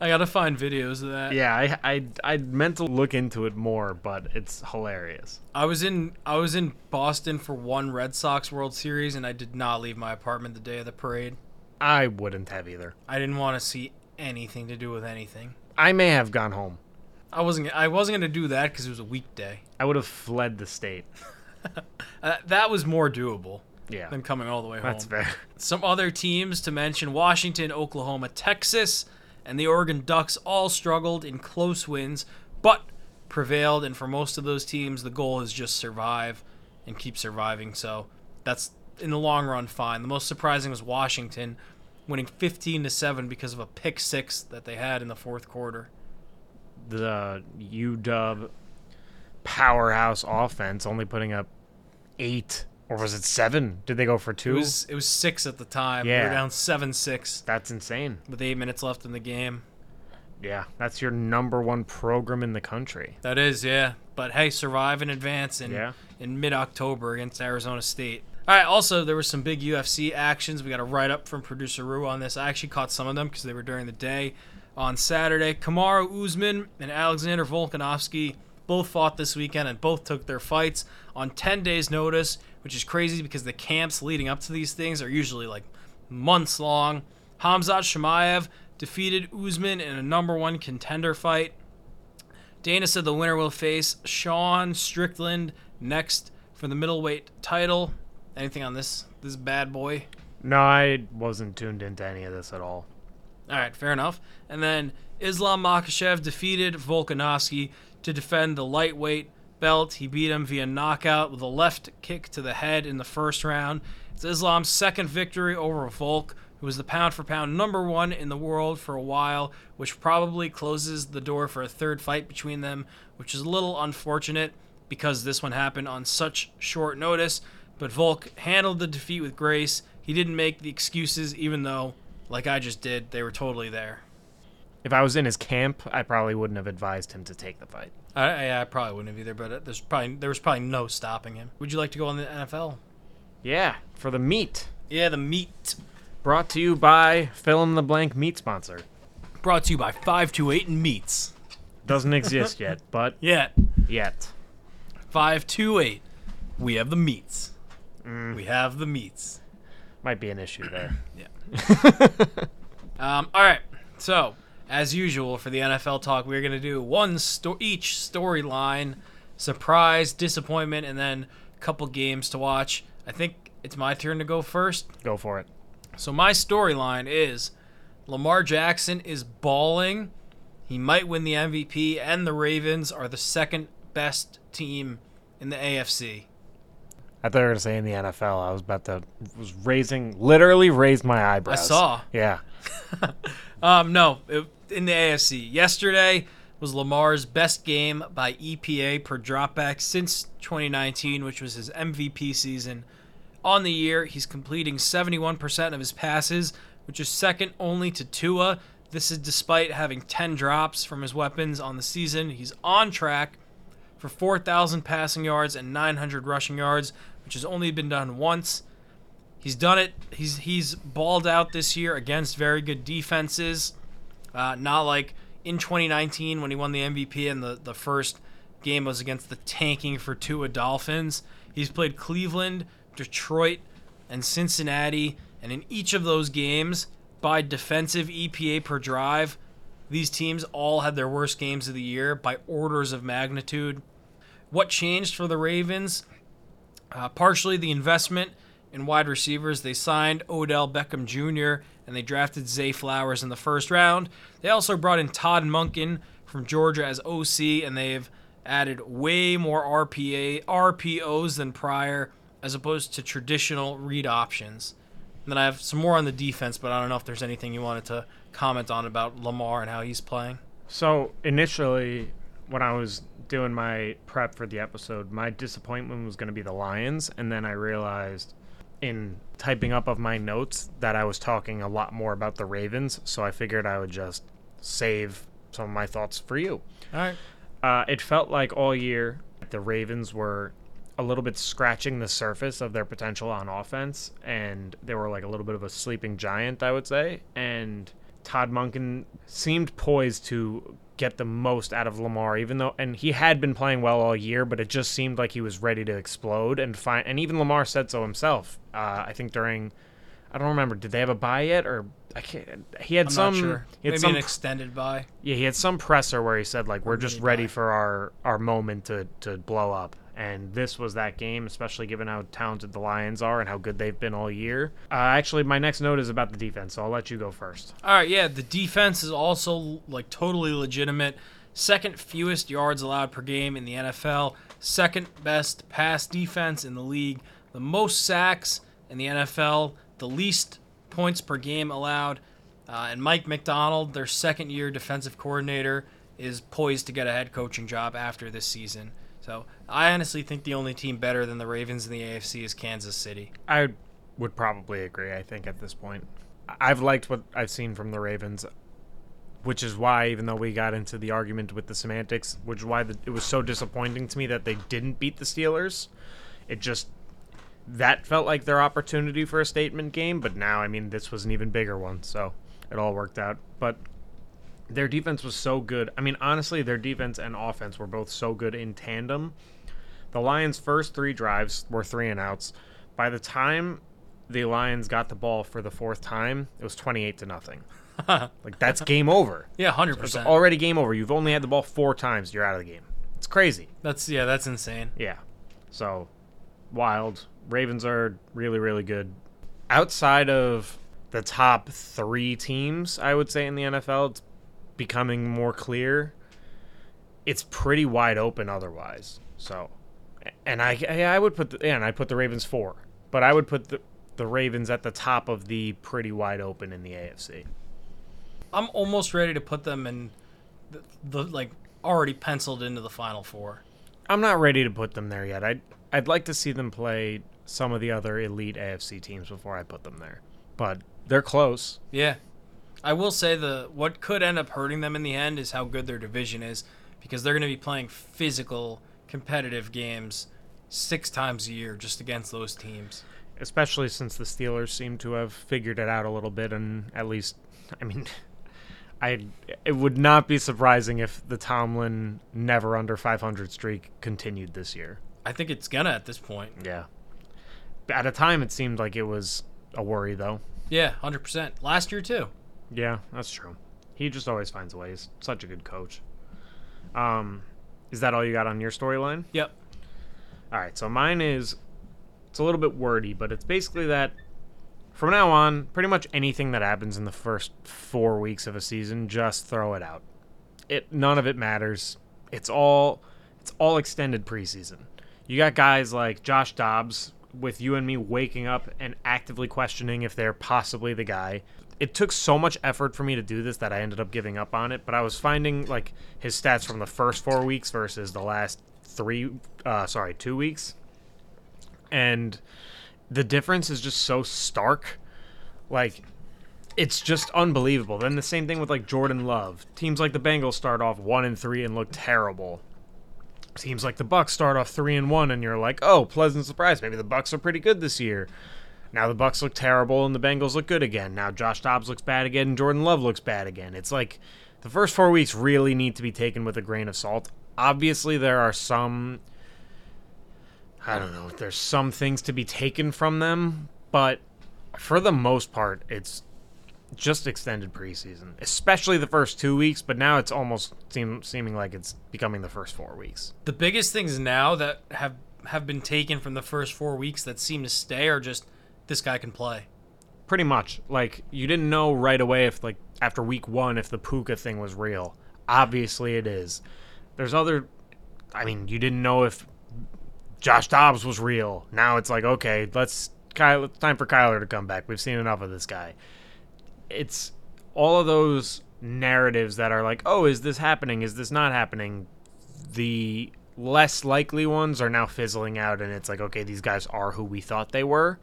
I gotta find videos of that. Yeah, I I I meant to look into it more, but it's hilarious. I was in I was in Boston for one Red Sox World Series, and I did not leave my apartment the day of the parade. I wouldn't have either. I didn't want to see anything to do with anything. I may have gone home. I wasn't I wasn't gonna do that because it was a weekday. I would have fled the state. Uh, that was more doable Yeah. than coming all the way home. That's fair. Some other teams to mention: Washington, Oklahoma, Texas, and the Oregon Ducks all struggled in close wins, but prevailed. And for most of those teams, the goal is just survive and keep surviving. So that's in the long run fine. The most surprising was Washington winning 15 to seven because of a pick six that they had in the fourth quarter. The UW powerhouse offense only putting up eight, or was it seven? Did they go for It two? was it was six at the time. They Yeah. were down seven six That's insane. with eight minutes left in the game. Yeah, that's your number one program in the country. That is, yeah. But hey, survive in advance in Yeah. in mid October against Arizona State. All right. Also, there were some big UFC actions. We got a write up from producer Rue on this. I actually caught some of them because they were during the day. On Saturday, Kamaru Usman and Alexander Volkanovski both fought this weekend and both took their fights on 10 days' notice, which is crazy because the camps leading up to these things are usually like months long. Hamzat Chimaev defeated Usman in a number one contender fight. Dana said the winner will face Sean Strickland next for the middleweight title. Anything on this this bad boy? No, I wasn't tuned into any of this at all. All right, fair enough. And then Islam Makhachev defeated Volkanovski to defend the lightweight belt. He beat him via knockout with a left kick to the head in the first round. It's Islam's second victory over Volk, who was the pound for pound number one in the world for a while, which probably closes the door for a third fight between them, which is a little unfortunate because this one happened on such short notice. But Volk handled the defeat with grace. He didn't make the excuses, even though, like I just did, they were totally there. If I was in his camp, I probably wouldn't have advised him to take the fight. I, I, I probably wouldn't have either, but uh, there's probably there was probably no stopping him. Would you like to go on the NFL? Yeah, for the meat. Yeah, the meat Brought to you by Fill in the Blank Meat Sponsor. brought to you by Five Two Eight and Meats. Doesn't exist yet, but yet yet. Five Two Eight. We have the meats. We have the meats. Might be an issue there. Yeah. um, all right. So, as usual for the NFL talk, we're gonna do one sto- each storyline, surprise, disappointment, and then a couple games to watch. I think it's my turn to go first. Go for it. So my storyline is Lamar Jackson is balling. He might win the MVP, and the Ravens are the second best team in the AFC. I thought you were gonna say in the NFL. I was about to was raising literally raised my eyebrows. I saw. Yeah. Um, no, it, in the AFC. Yesterday was Lamar's best game by EPA per dropback since 2019, which was his MVP season. On the year, he's completing 71% of his passes, which is second only to Tua. This is despite having 10 drops from his weapons on the season. He's on track for 4,000 passing yards and 900 rushing yards, which has only been done once. He's done it. He's he's balled out this year against very good defenses. Uh, not like in 2019 when he won the MVP and the, the first game was against the tanking for Tua Dolphins. He's played Cleveland, Detroit, and Cincinnati, and in each of those games, by defensive EPA per drive, these teams all had their worst games of the year by orders of magnitude. What changed for the Ravens? Uh, partially the investment In wide receivers, they signed Odell Beckham Jr. and they drafted Zay Flowers in the first round. They also brought in Todd Monken from Georgia as OC, and they've added way more RPA RPOs than prior, as opposed to traditional read options. And then I have some more on the defense, but I don't know if there's anything you wanted to comment on about Lamar and how he's playing. So initially, when I was doing my prep for the episode, my disappointment was going to be the Lions, and then I realized in typing up of my notes that I was talking a lot more about the Ravens, so I figured I would just save some of my thoughts for you. All right. Uh, it felt like all year the Ravens were a little bit scratching the surface of their potential on offense, and they were like a little bit of a sleeping giant, I would say. And Todd Monken seemed poised to get the most out of Lamar, even though, and he had been playing well all year, but it just seemed like he was ready to explode and find. And even Lamar said so himself. Uh, I think during, I don't remember, did they have a bye yet or? I can't. He had I'm some. sure. He had Maybe some an extended bye. yeah, he had some presser where he said like we're just ready for our our moment to to blow up. And this was that game, especially given how talented the Lions are and how good they've been all year. Uh, actually, my next note is about the defense, so I'll let you go first. All right, yeah, the defense is also like totally legitimate. Second fewest yards allowed per game in the NFL, second best pass defense in the league, the most sacks in the NFL, the least points per game allowed. Uh, and Mike Macdonald, their second year defensive coordinator, is poised to get a head coaching job after this season. So I honestly think the only team better than the Ravens in the AFC is Kansas City. I would probably agree. I think at this point, I've liked what I've seen from the Ravens, which is why, even though we got into the argument with the semantics, which is why the, it was so disappointing to me that they didn't beat the Steelers. It just that felt like their opportunity for a statement game, but now, I mean, this was an even bigger one, so it all worked out. But their defense was so good. I mean, honestly, their defense and offense were both so good in tandem. The Lions' first three drives were three and outs. By the time the Lions got the ball for the fourth time, it was 28 to nothing. like that's game over. Yeah, hundred It's percent. already game over. You've only had the ball four times. You're out of the game. It's crazy. That's yeah, that's insane. Yeah. So wild. Ravens are really, really good. Outside of the top three teams, I would say in the NFL, it's becoming more clear. It's pretty wide open otherwise. So, and I, I would put the, and I put the Ravens four, but I would put the the Ravens at the top of the pretty wide open in the AFC. I'm almost ready to put them in the, the like already penciled into the final four. I'm not ready to put them there yet. I'd I'd like to see them play some of the other elite AFC teams before I put them there. But they're close. Yeah. I will say the what could end up hurting them in the end is how good their division is because they're going to be playing physical competitive games six times a year just against those teams. Especially since the Steelers seem to have figured it out a little bit and at least I mean I it would not be surprising if the Tomlin never under 500 streak continued this year. I think it's gonna at this point. Yeah. At a time it seemed like it was a worry though. Yeah, hundred percent. Last year too. Yeah, that's true. He just always finds ways. Such a good coach. Um, is that all you got on your storyline? Yep. All right, so mine is it's a little bit wordy, but it's basically that from now on, pretty much anything that happens in the first 4 weeks of a season, just throw it out. It none of it matters. It's all it's all extended preseason. You got guys like Josh Dobbs with you and me waking up and actively questioning if they're possibly the guy. It took so much effort for me to do this that I ended up giving up on it, but I was finding like his stats from the first 4 weeks versus the last 3 uh sorry, 2 weeks. And the difference is just so stark. Like it's just unbelievable. Then the same thing with like Jordan Love. Teams like the Bengals start off 1 and 3 and look terrible. Teams like the Bucks start off 3 and 1 and you're like, "Oh, pleasant surprise. Maybe the Bucks are pretty good this year." Now the Bucks look terrible and the Bengals look good again. Now Josh Dobbs looks bad again and Jordan Love looks bad again. It's like the first 4 weeks really need to be taken with a grain of salt. Obviously there are some I don't know, there's some things to be taken from them, but for the most part it's just extended preseason, especially the first 2 weeks, but now it's almost seem, seeming like it's becoming the first 4 weeks. The biggest things now that have have been taken from the first four weeks that seem to stay are just this guy can play. Pretty much. Like you didn't know right away if like after week one if the Puka thing was real. Obviously it is. There's other I mean, you didn't know if Josh Dobbs was real. Now it's like, okay, let's Kyle it's time for Kyler to come back. We've seen enough of this guy. It's all of those narratives that are like, oh, is this happening? Is this not happening? The less likely ones are now fizzling out, and it's like, okay, these guys are who we thought they were.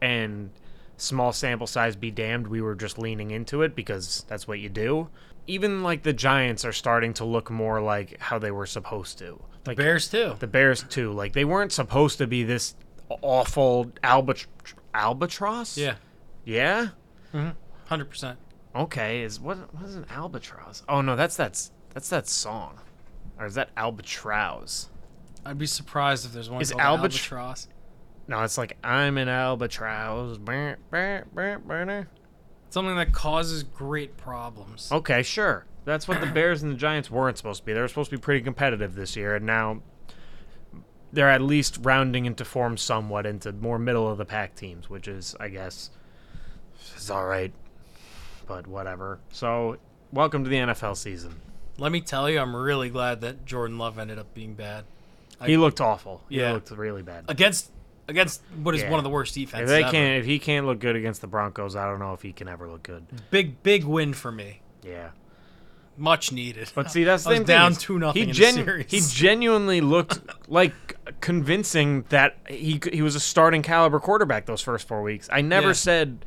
And small sample size be damned, we were just leaning into it because that's what you do. Even like the Giants are starting to look more like how they were supposed to. Like Bears too. the Bears too. Like they weren't supposed to be this awful albat- albatross. Yeah, Yeah. Mm-hmm. hundred percent. Okay. Is what what is an albatross? Oh no, that's that's that's that song, or is that albatross? I'd be surprised if there's one Is called Albatr- Albatross. No, it's like I'm an albatross. Something that causes great problems. Okay, sure. That's what the Bears and the Giants weren't supposed to be. They were supposed to be pretty competitive this year, and now they're at least rounding into form somewhat into more middle of the pack teams, which is, I guess, is all right. But whatever. So, welcome to the NFL season. Let me tell you, I'm really glad that Jordan Love ended up being bad I- He looked awful. Yeah, He looked really bad. against against what is Yeah. one of the worst If defenses. they ever. can't, if he can't look good against the Broncos, I don't know if he can ever look good. big big win for me. Yeah. Much needed. But see, that's the same thing. down two nothing He, genu- he genuinely looked like convincing that he he was a starting caliber quarterback those first four weeks. I never Yeah. said,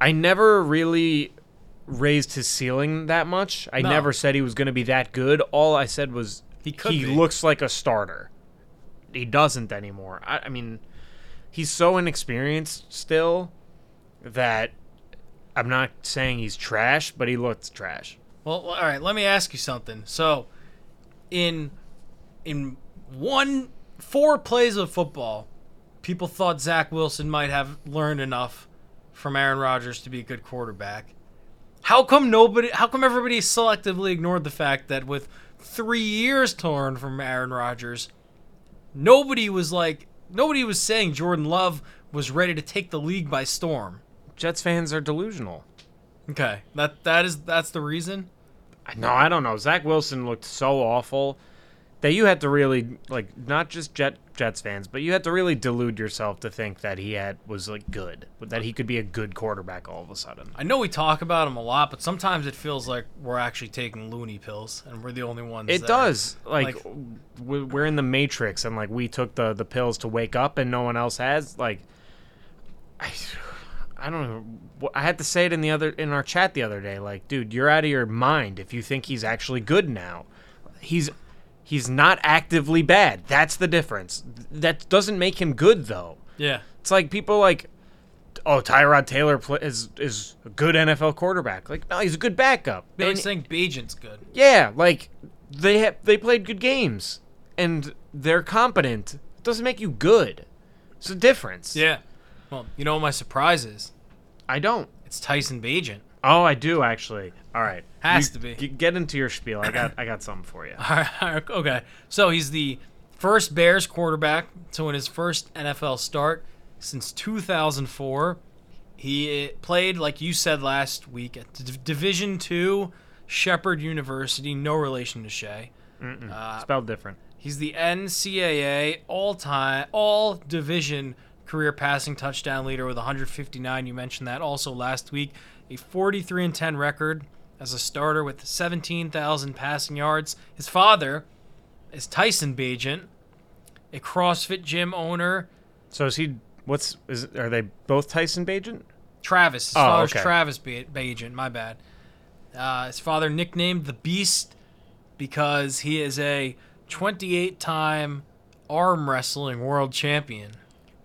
I never really raised his ceiling that much. I No. never said he was going to be that good. All I said was He could he looks like a starter. He doesn't anymore. I, I mean, he's so inexperienced still that I'm not saying he's trash, but he looks trash. Well, all right. Let me ask you something. So, in in one four plays of football, people thought Zach Wilson might have learned enough from Aaron Rodgers to be a good quarterback. How come nobody? How come everybody selectively ignored the fact that with three years torn from Aaron Rodgers, nobody was like nobody was saying Jordan Love was ready to take the league by storm. Jets fans are delusional. Okay, that that is that's the reason. No, I don't know. Zach Wilson looked so awful that you had to really like not just Jet Jets fans, but you had to really delude yourself to think that he had was like good, that he could be a good quarterback all of a sudden. I know we talk about him a lot, but sometimes it feels like we're actually taking loony pills, and we're the only ones. It does. Like, like- we- we're in the Matrix, and like we took the the pills to wake up, and no one else has. Like, I, I don't know. I had to say it in the other in our chat the other day. Like, dude, you're out of your mind if you think he's actually good now. He's he's not actively bad. That's the difference. That doesn't make him good though. Yeah, It's like people like, oh, Tyrod Taylor is is a good NFL quarterback. Like, no, he's a good backup. they And- think Bagent's good. yeah, like they they played good games and they're competent. doesn't make you good. It's a difference. Yeah. Well, you know what my surprise is? I don't. It's Tyson Bagent. Oh, I do actually. All right. Has You to be. g- get into your spiel. I got I got something for you. okay, so he's the first Bears quarterback to win his first NFL start since 2004. He played, like you said last week, at D- Division Two, Shepherd University. No relation to Shea. Uh, Spelled different. He's the NCAA all-time, all-division career passing touchdown leader with 159. You mentioned that also last week. A 43 and 10 record as a starter with 17,000 passing yards. His father is Tyson Bagent, a CrossFit gym owner. So is he? What's is? Are they both Tyson Bagent? Travis. His Oh, father's okay. Travis ba- Bagent. My bad. Uh, his father nicknamed the Beast because he is a 28-time arm wrestling world champion.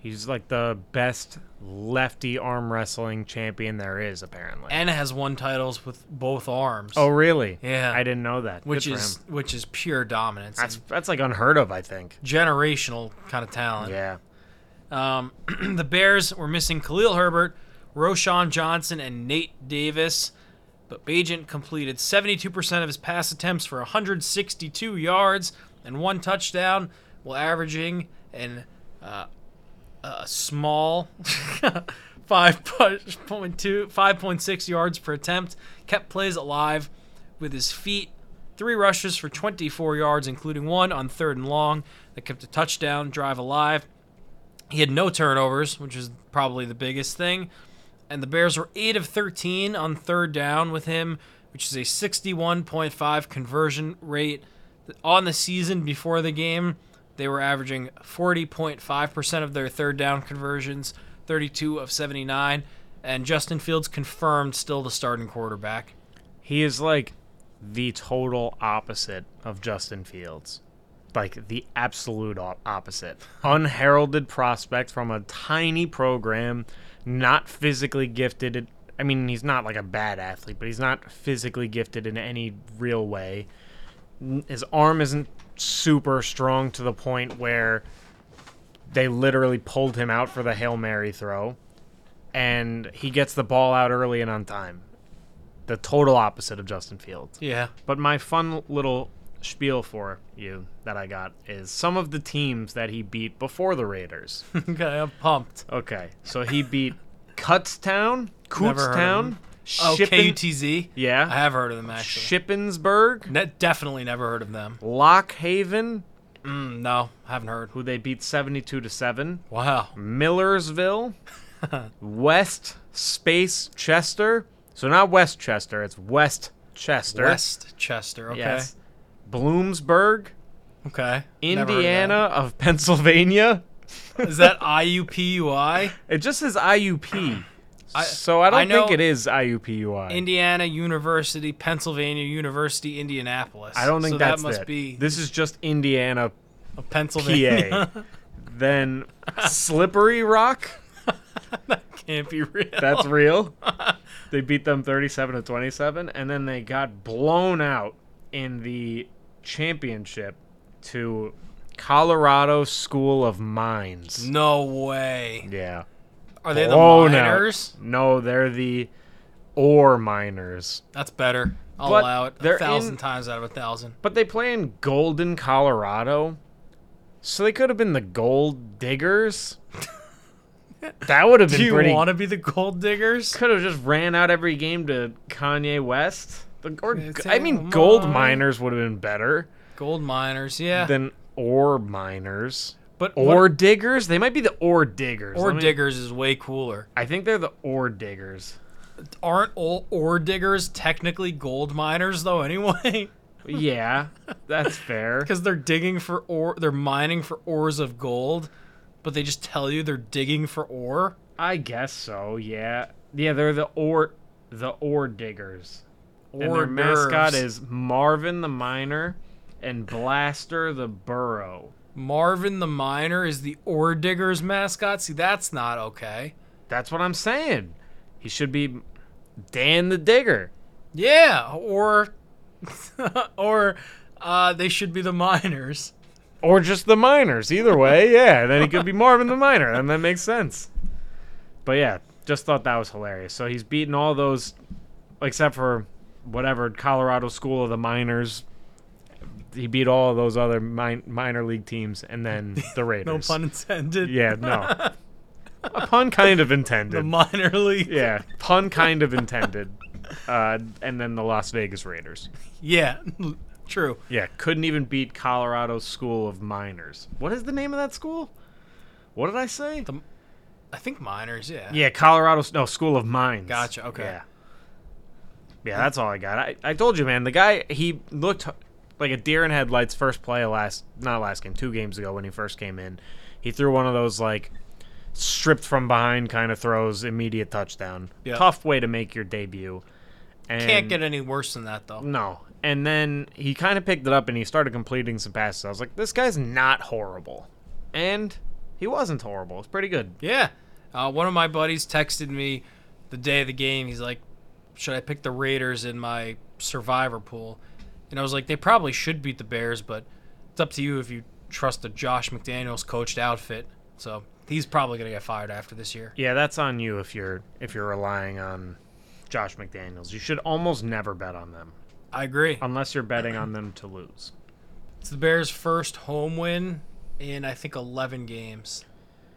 He's like the best lefty arm wrestling champion there is, apparently. and has won titles with both arms. oh, really? Yeah. I didn't know that. which is which is pure dominance. that's and that's like unheard of. I think. generational kind of talent. Yeah. Um, the Bears were missing Khalil Herbert, Roschon Johnson, and Nate Davis, but Bagent completed 72% of his pass attempts for 162 yards and one touchdown, while averaging an uh, a small 5.2 5.6 yards per attempt, kept plays alive with his feet. Three rushes for 24 yards, including one on third and long that kept a touchdown drive alive. He had no turnovers, which is probably the biggest thing. And the Bears were 8 of 13 on third down with him, which is a 61.5 conversion rate. On the season before the game, they were averaging 40.5% of their third down conversions, 32 of 79. And Justin Fields confirmed still the starting quarterback. He is like the total opposite of Justin Fields. Like the absolute opposite. Unheralded prospect from a tiny program, not physically gifted. I mean, he's not like a bad athlete, but he's not physically gifted in any real way. His arm isn't super strong to the point where they literally pulled him out for the Hail Mary throw. And he gets the ball out early and on time the total opposite of Justin Fields. Yeah. But my fun little spiel for you that I got is some of the teams that he beat before the Raiders. okay, I'm pumped. Okay, so he beat Kutztown, Never heard of Kutztown, them. Oh, Shippen- KUTZ? yeah, I have heard of them actually. Shippensburg, Ne- definitely never heard of them. Lock Haven, Mm, no, haven't heard. who they beat 72 to 7, Wow. Millersville, West Space Chester. So not Westchester, it's West Chester. West Chester. Okay. Yes. Bloomsburg, Okay. Heard of Indiana of Pennsylvania. Is that IUPUI? It just says IUP. I- so I don't I think it is IUPUI. Indiana University, Pennsylvania University, Indianapolis. I don't think so that's that must it. be This is just Indiana, Pennsylvania. PA. then Slippery Rock. That can't be real. That's real. they beat them 37 to 27 and then they got blown out in the championship to Colorado School of Mines. no way. Yeah. Are they the out. miners? No, they're the ore miners. That's better. I'll But allow it. they're A thousand in- times out of a thousand. But they play in Golden, Colorado. So they could have been the Gold Diggers. that would have been Do you pretty. want to be the gold diggers? Could have just ran out every game to Kanye West. The, or, I mean, Gold mine. Miners would have been better Gold miners, yeah. than Ore Miners. But Ore what, Diggers? They might be the Ore Diggers. ore me- diggers is way cooler. I think they're the Ore Diggers. Aren't all ore diggers technically gold miners though? Anyway, yeah, that's fair. because they're digging for ore, they're mining for ores of gold, but they just tell you they're digging for ore. I guess so. Yeah, yeah. They're the ore, the ore diggers, and their Hors mascot is Marvin the Miner and Blaster the Burro. Marvin the miner is the ore diggers mascot. See, that's not okay. That's what I'm saying. He should be Dan the Digger. Yeah, or or uh, they should be the miners. Or just the miners. Either way, yeah. Then he could be Marvin the Miner, and that makes sense. But yeah, just thought that was hilarious. So he's beaten all those, except for whatever Colorado School of the Miners. He beat all of those other min- minor league teams, and then the Raiders. No pun intended. Yeah, no. A pun kind of intended. The minor league. yeah, pun kind of intended. Uh, and then the Las Vegas Raiders. Yeah, true. Yeah, couldn't even beat Colorado School of Miners. What is the name of that school? What did I say? The- I think miners. Yeah. Yeah, Colorado. No, School of Mines. Gotcha, okay. Yeah. Yeah, that's all I got. I, I told you, man. The guy he looked like a deer in headlights. First play last, not last game, two games ago when he first came in, he threw one of those like stripped from behind kind of throws, immediate touchdown. Yeah. Tough way to make your debut. And Can't get any worse than that though. no. And then he kind of picked it up and he started completing some passes. I was like, this guy's not horrible, and he wasn't horrible. It's pretty good. Yeah. Uh, one of my buddies texted me the day of the game. He's like, "Should I pick the Raiders in my survivor pool?" And I was like, "They probably should beat the Bears, but it's up to you if you trust the Josh McDaniels coached outfit." So he's probably gonna get fired after this year. Yeah, that's on you if you're if you're relying on Josh McDaniels. You should almost never bet on them I agree. unless you're betting on them to lose. It's the Bears' first home win in I think 11 games.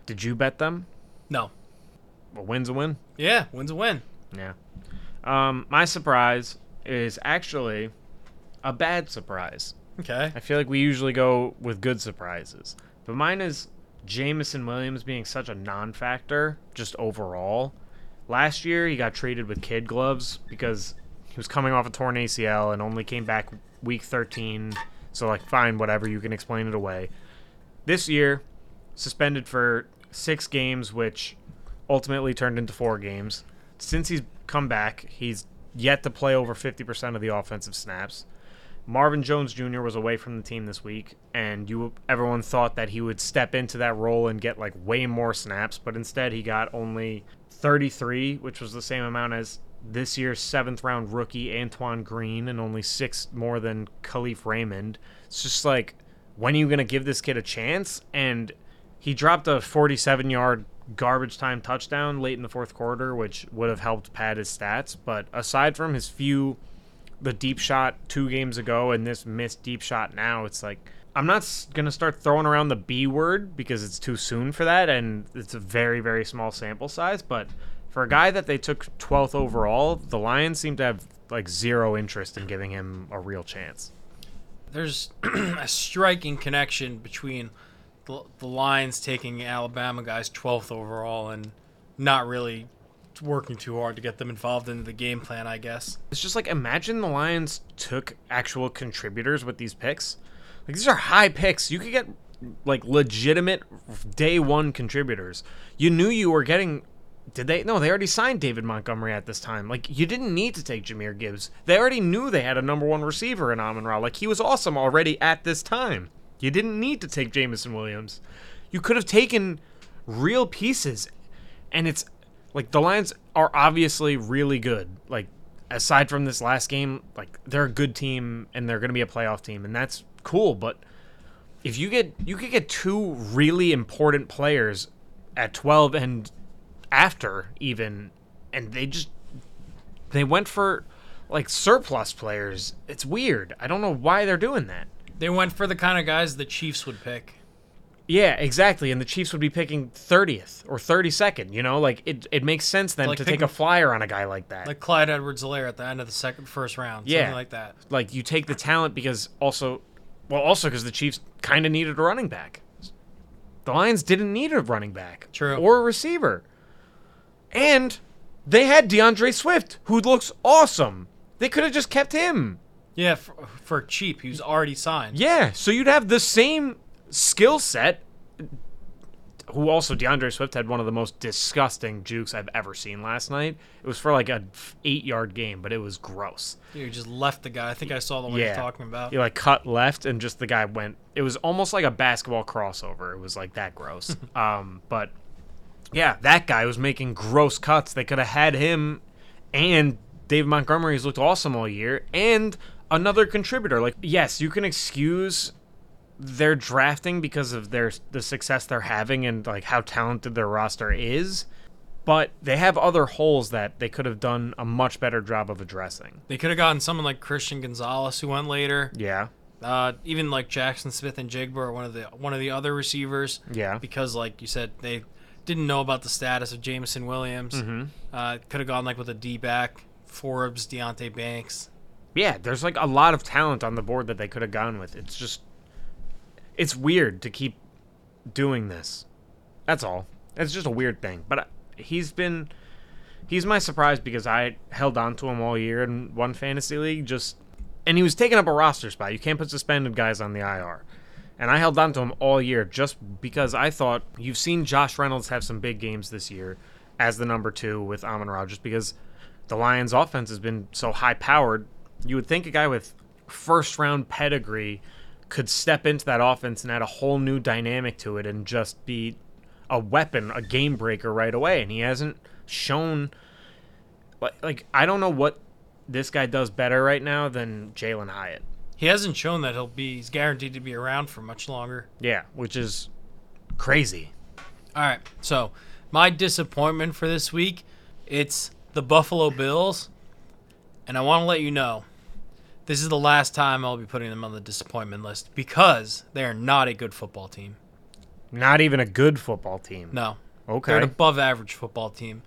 Did you bet them? No. A win's a win. Yeah, wins a win. Yeah. Um, my surprise is actually a bad surprise. Okay. I feel like we usually go with good surprises, but mine is Jameson Williams being such a non-factor just overall. Last year he got treated with kid gloves because he was coming off a torn ACL and only came back week 13. So like fine, whatever, you can explain it away. This year suspended for 6 games which ultimately turned into 4 games. Since he's come back, he's yet to play over 50% of the offensive snaps. Marvin Jones Jr. was away from the team this week, and you everyone thought that he would step into that role and get like way more snaps, but instead he got only 33, which was the same amount as this year's seventh round rookie Antoine Green, and only six more than Kalif Raymond. It's just like, when are you gonna give this kid a chance? And he dropped a 47 yard garbage time touchdown late in the fourth quarter, which would have helped pad his stats. But aside from his few the deep shot two games ago and this missed deep shot now, it's like I'm not going to start throwing around the B word because it's too soon for that and it's a very, very small sample size. But for a guy that they took 12th overall, the Lions seem to have like zero interest in giving him a real chance. There's a striking connection between the, the Lions taking Alabama guys 12th overall and not really working too hard to get them involved in the game plan, I guess. It's just like imagine the Lions took actual contributors with these picks. Like these are high picks. You could get like legitimate day one contributors. You knew you were getting. Did they? No, they already signed David Montgomery at this time. Like you didn't need to take Jahmyr Gibbs. They already knew they had a number one receiver in Amon Ra. Like he was awesome already at this time. You didn't need to take Jameson Williams. You could have taken real pieces, and it's like the Lions are obviously really good. Like aside from this last game, like they're a good team and they're going to be a playoff team and that's cool, but if you get you could get two really important players at 12 and after even and they just they went for like surplus players. It's weird. I don't know why they're doing that. They went for the kind of guys the Chiefs would pick. Yeah, exactly. And the Chiefs would be picking 30th or 32nd. You know, like it, it makes sense then Like to pick- take a flyer on a guy like that. Like Clyde Edwards-Helaire at the end of the second first round. Yeah. Something like that. like you take the talent because also, well, also because the Chiefs kind of needed a running back. The Lions didn't need a running back, True. or a receiver, and they had DeAndre Swift, who looks awesome. They could have just kept him. Yeah, for, for cheap. He was already signed. Yeah, so you'd have the same skill set. Who also DeAndre Swift had one of the most disgusting jukes I've ever seen last night. It was for like a eight yard game, but it was gross. You just left the guy. I think I saw the one Yeah. you're talking about. He like cut left and just the guy went. It was almost like a basketball crossover. It was like that gross. um, but yeah, that guy was making gross cuts. They could have had him and Dave has looked awesome all year and another contributor. Like yes, you can excuse their drafting because of their the success they're having and like how talented their roster is. But they have other holes that they could have done a much better job of addressing. They could have gotten someone like Christian Gonzalez who went later. Yeah. Uh, even like Jaxon Smith-Njigba are one of the one of the other receivers. Yeah. Because like you said, they didn't know about the status of Jameson Williams. Mm-hmm. Uh, could have gone like with a D back, Forbes, Deonte Banks. Yeah, there's like a lot of talent on the board that they could have gone with. It's just it's weird to keep doing this. That's all. It's just a weird thing. But he's been he's my surprise because I held on to him all year in one fantasy league just and he was taking up a roster spot. You can't put suspended guys on the IR. And I held on to him all year just because I thought you've seen Josh Reynolds have some big games this year as the number two with Amon Ra just because the Lions offense has been so high powered. You would think a guy with first round pedigree could step into that offense and add a whole new dynamic to it and just be a weapon, a game breaker right away. And he hasn't shown like like I don't know what this guy does better right now than Jalin Hyatt. He hasn't shown that he'll be. He's guaranteed to be around for much longer. Yeah, which is crazy. All right. So my disappointment for this week, it's the Buffalo Bills, and I want to let you know. This is the last time I'll be putting them on the disappointment list because they are not a good football team. Not even a good football team. No, Okay. they're an above average football team.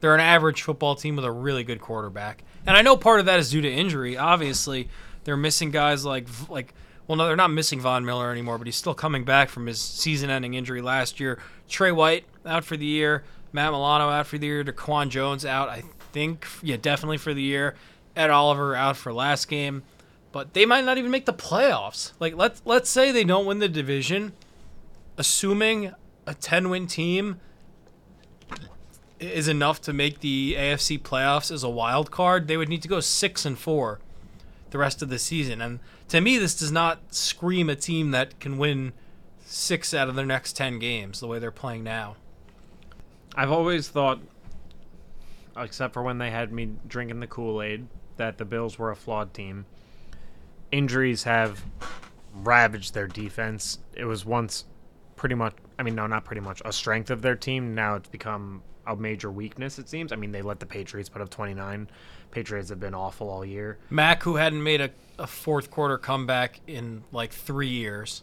They're an average football team with a really good quarterback, and I know part of that is due to injury. Obviously, they're missing guys like like. Well, no, they're not missing Von Miller anymore, but he's still coming back from his season-ending injury last year. Trey White out for the year. Matt Milano out for the year. DaQuan Jones out, I think. Yeah, definitely for the year. Ed Oliver out for last game, but they might not even make the playoffs. Like let's let's say they don't win the division, assuming a 10-win team is enough to make the AFC playoffs as a wild card, they would need to go 6 and 4 the rest of the season. And to me this does not scream a team that can win 6 out of their next 10 games the way they're playing now. I've always thought, except for when they had me drinking the Kool Aid, that the Bills were a flawed team. Injuries have ravaged their defense. It was once pretty much, I mean, no, not pretty much, a strength of their team. Now it's become a major weakness, it seems. I mean, they let the Patriots put up 29. Patriots have been awful all year. Mac, who hadn't made a, a fourth quarter comeback in like three years.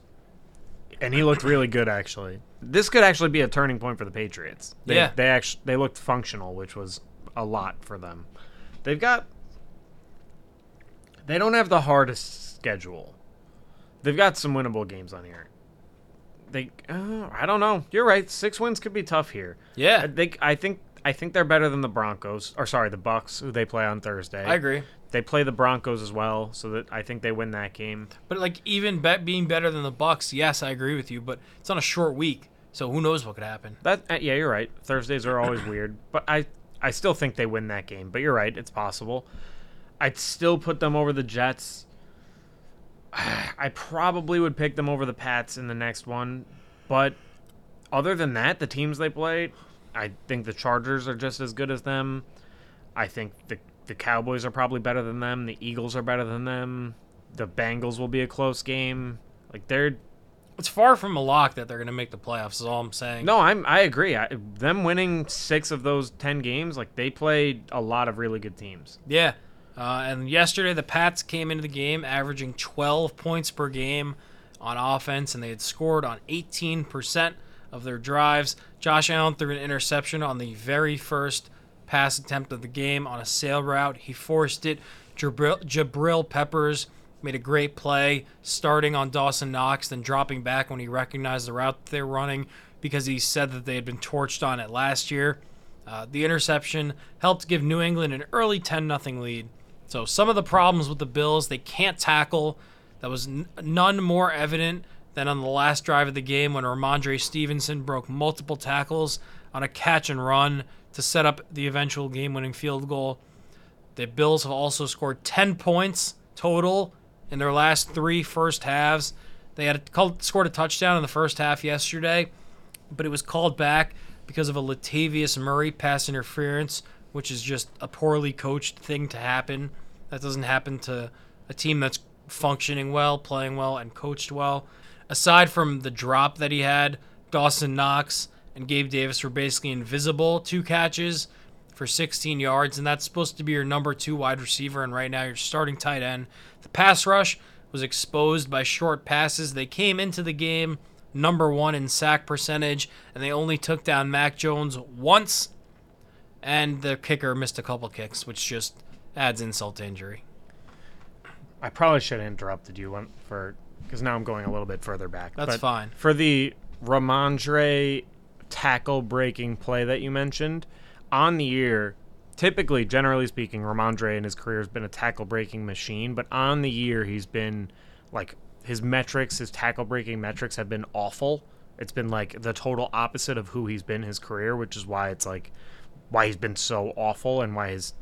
and he looked really good actually. This could actually be a turning point for the Patriots. They, Yeah. they actually they looked functional, which was a lot for them. They've got they don't have the hardest schedule. They've got some winnable games on here. They uh, I don't know. You're right. Six wins could be tough here. Yeah, I think I think I think they're better than the Broncos or sorry, the Bucks who they play on Thursday. I agree. They play the Broncos as well, so that I think they win that game. But like even bet being better than the Bucks, yes, I agree with you. But it's on a short week, so who knows what could happen? That uh, yeah, you're right. Thursdays are always weird, but I I still think they win that game. But you're right, it's possible. I'd still put them over the Jets. I probably would pick them over the Pats in the next one, but other than that, the teams they play, I think the Chargers are just as good as them. I think the the Cowboys are probably better than them. The Eagles are better than them. The Bengals will be a close game. Like they're It's far from a lock that they're going to make the playoffs. Is all I'm saying. No, I'm I agree. I, them winning six of those ten games, like they played a lot of really good teams. Yeah. Uh, and yesterday, the Pats came into the game averaging 12 points per game on offense, and they had scored on 18% of their drives. Josh Allen threw an interception on the very first pass attempt of the game on a sail route. He forced it. Jabrill, Jabrill Peppers made a great play, starting on Dawson Knox, then dropping back when he recognized the route that they were running because he said that they had been torched on it last year. Uh, the interception helped give New England an early 10 0 lead. So some of the problems with the Bills, they can't tackle. That was n- none more evident than on the last drive of the game when Rhamondre Stevenson broke multiple tackles on a catch and run to set up the eventual game-winning field goal. The Bills have also scored 10 points total in their last three first halves. They had called, scored a touchdown in the first half yesterday, but it was called back because of a Latavius Murray pass interference, which is just a poorly coached thing to happen. That doesn't happen to a team that's functioning well, playing well, and coached well. Aside from the drop that he had, Dawson Knox and Gabe Davis were basically invisible. Two catches for 16 yards, and that's supposed to be your number two wide receiver, and right now you're starting tight end. The pass rush was exposed by short passes. They came into the game number one in sack percentage, and they only took down Mac Jones once, and the kicker missed a couple kicks, which just adds insult to injury. I probably should have interrupted you for because now I'm going a little bit further back. That's But fine. For the Rhamondre tackle breaking play that you mentioned on the year, typically, generally speaking, Rhamondre in his career has been a tackle breaking machine, but on the year he's been like his metrics, his tackle breaking metrics have been awful. It's been like the total opposite of who he's been his career, which is why it's like why he's been so awful and why his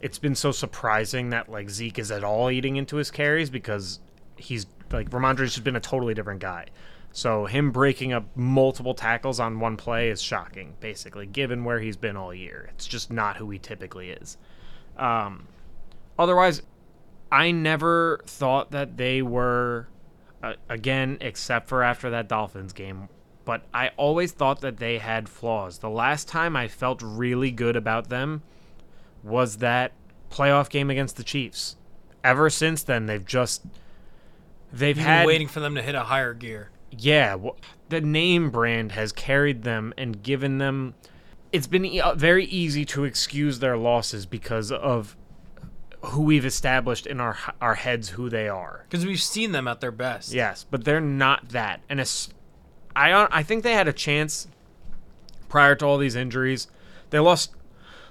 it's been so surprising that like Zeke is at all eating into his carries because he's like Rhamondre's just been a totally different guy. So him breaking up multiple tackles on one play is shocking, basically, given where he's been all year. It's just not who he typically is. Um, otherwise, I never thought that they were, uh, again, except for after that Dolphins game, but I always thought that they had flaws. The last time I felt really good about them was that playoff game against the Chiefs. Ever since then, they've just they've You've had been waiting for them to hit a higher gear. yeah, the name brand has carried them and given them. It's been e- uh, very easy to excuse their losses because of who we've established in our our heads who they are. Because we've seen them at their best. Yes, but they're not that. And it's, I I think they had a chance prior to all these injuries. They lost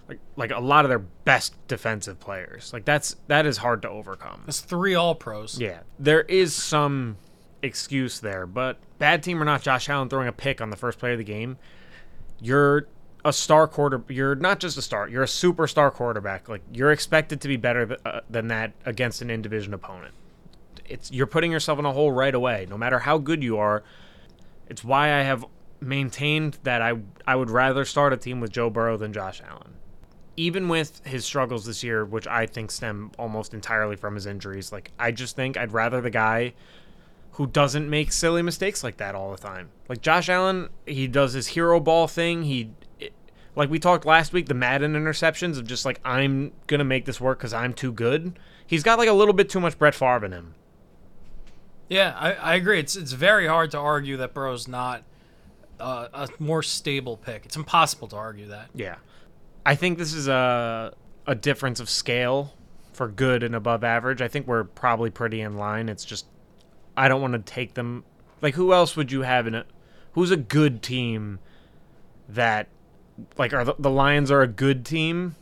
like like a lot of their best defensive players. Like that's that is hard to overcome. It's three all pros. Yeah, there is some excuse there, but bad team or not, Josh Allen throwing a pick on the first play of the game, you're a star quarter. You're not just a star. You're a superstar quarterback. Like you're expected to be better th- uh, than that against an in division opponent. It's you're putting yourself in a hole right away. No matter how good you are, it's why I have maintained that I I would rather start a team with Joe Burrow than Josh Allen even with his struggles this year, which I think stem almost entirely from his injuries, like I just think I'd rather the guy who doesn't make silly mistakes like that all the time. Like Josh Allen, he does his hero ball thing. He it, like we talked last week, the Madden interceptions of just like I'm gonna make this work because I'm too good. He's got like a little bit too much Brett Favre in him. Yeah, I, I agree. It's it's very hard to argue that Burrow's not uh, a more stable pick. It's impossible to argue that. Yeah. I think this is a a difference of scale for good and above average. I think we're probably pretty in line. It's just I don't want to take them like who else would you have in a who's a good team that like are the, the Lions are a good team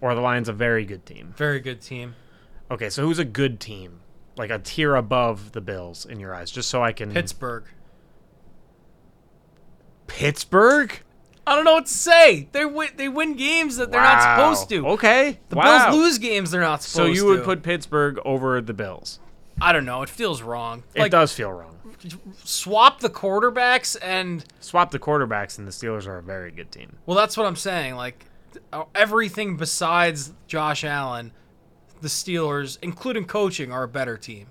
or are the Lions a very good team? Very good team. Okay, so who's a good team? Like a tier above the Bills in your eyes, just so I can Pittsburgh. Pittsburgh? I don't know what to say. They win. They win games that they're not supposed to. Okay. The wow. Bills lose games they're not supposed to. So you would put Pittsburgh over the Bills. I don't know. It feels wrong. It Like does feel wrong. swap the quarterbacks and Swap the quarterbacks, and the Steelers are a very good team. well, that's what I'm saying. Like everything besides Josh Allen, the Steelers, including coaching, are a better team.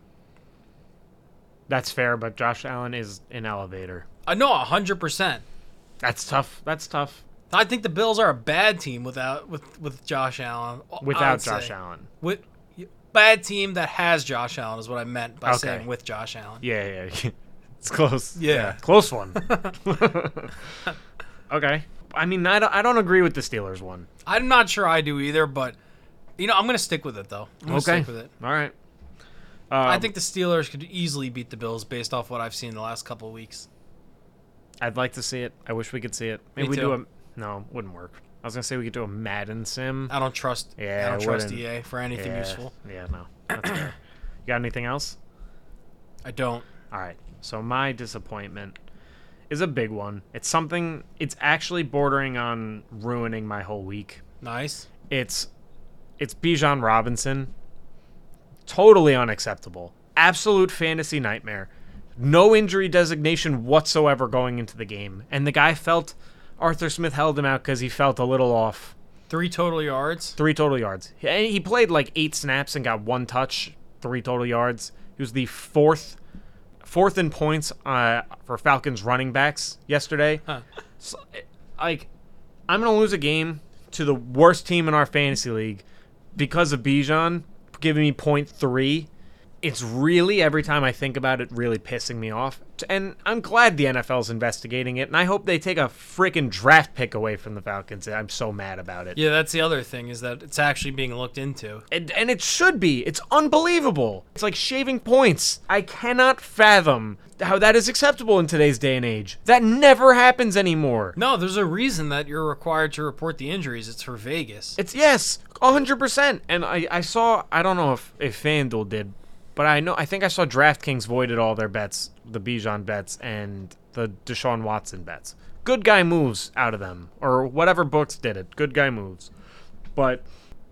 That's fair, but Josh Allen is an elevator. I know hundred percent. That's tough. That's tough. I think the Bills are a bad team without with with Josh Allen. Without Josh say. Allen. With bad team that has Josh Allen is what I meant by Okay. saying with Josh Allen. Yeah, yeah. yeah. it's close. Yeah. Close one. okay. I mean, I don't, I don't agree with the Steelers one. I'm not sure I do either, but you know I'm gonna stick with it though. I'm gonna Okay. stick with it. All right. I Um, think the Steelers could easily beat the Bills based off what I've seen the last couple of weeks. I'd like to see it. I wish we could see it. Maybe Me we do a. No, wouldn't work. I was gonna say we could do a Madden sim. I don't trust. Yeah, I don't trust. EA for anything yeah, useful. Yeah, no. That's. You got anything else? I don't. All right. So my disappointment is a big one. It's something. It's actually bordering on ruining my whole week. Nice. It's it's Bijan Robinson. Totally unacceptable. Absolute fantasy nightmare. No injury designation whatsoever going into the game, and the guy felt Arthur Smith held him out because he felt a little off. Three total yards. Three total yards. He played like eight snaps and got one touch, three total yards. He was the fourth, fourth in points uh, for Falcons running backs yesterday. Huh. So, like, I'm gonna lose a game to the worst team in our fantasy league because of Bijan giving me point three. It's really every time I think about it, really pissing me off. And I'm glad the NFL's investigating it, and I hope they take a freaking draft pick away from the Falcons. I'm so mad about it. Yeah, that's the other thing is that it's actually being looked into. And, and it should be. It's unbelievable. It's like shaving points. I cannot fathom how that is acceptable in today's day and age. That never happens anymore. No, there's a reason that you're required to report the injuries. It's for Vegas. It's yes, hundred percent. And I, I saw I don't know if, if FanDuel did, but I know I think I saw DraftKings voided all their bets, the Bijan bets and the Deshaun Watson bets. Good guy moves out of them, or whatever books did it. Good guy moves, but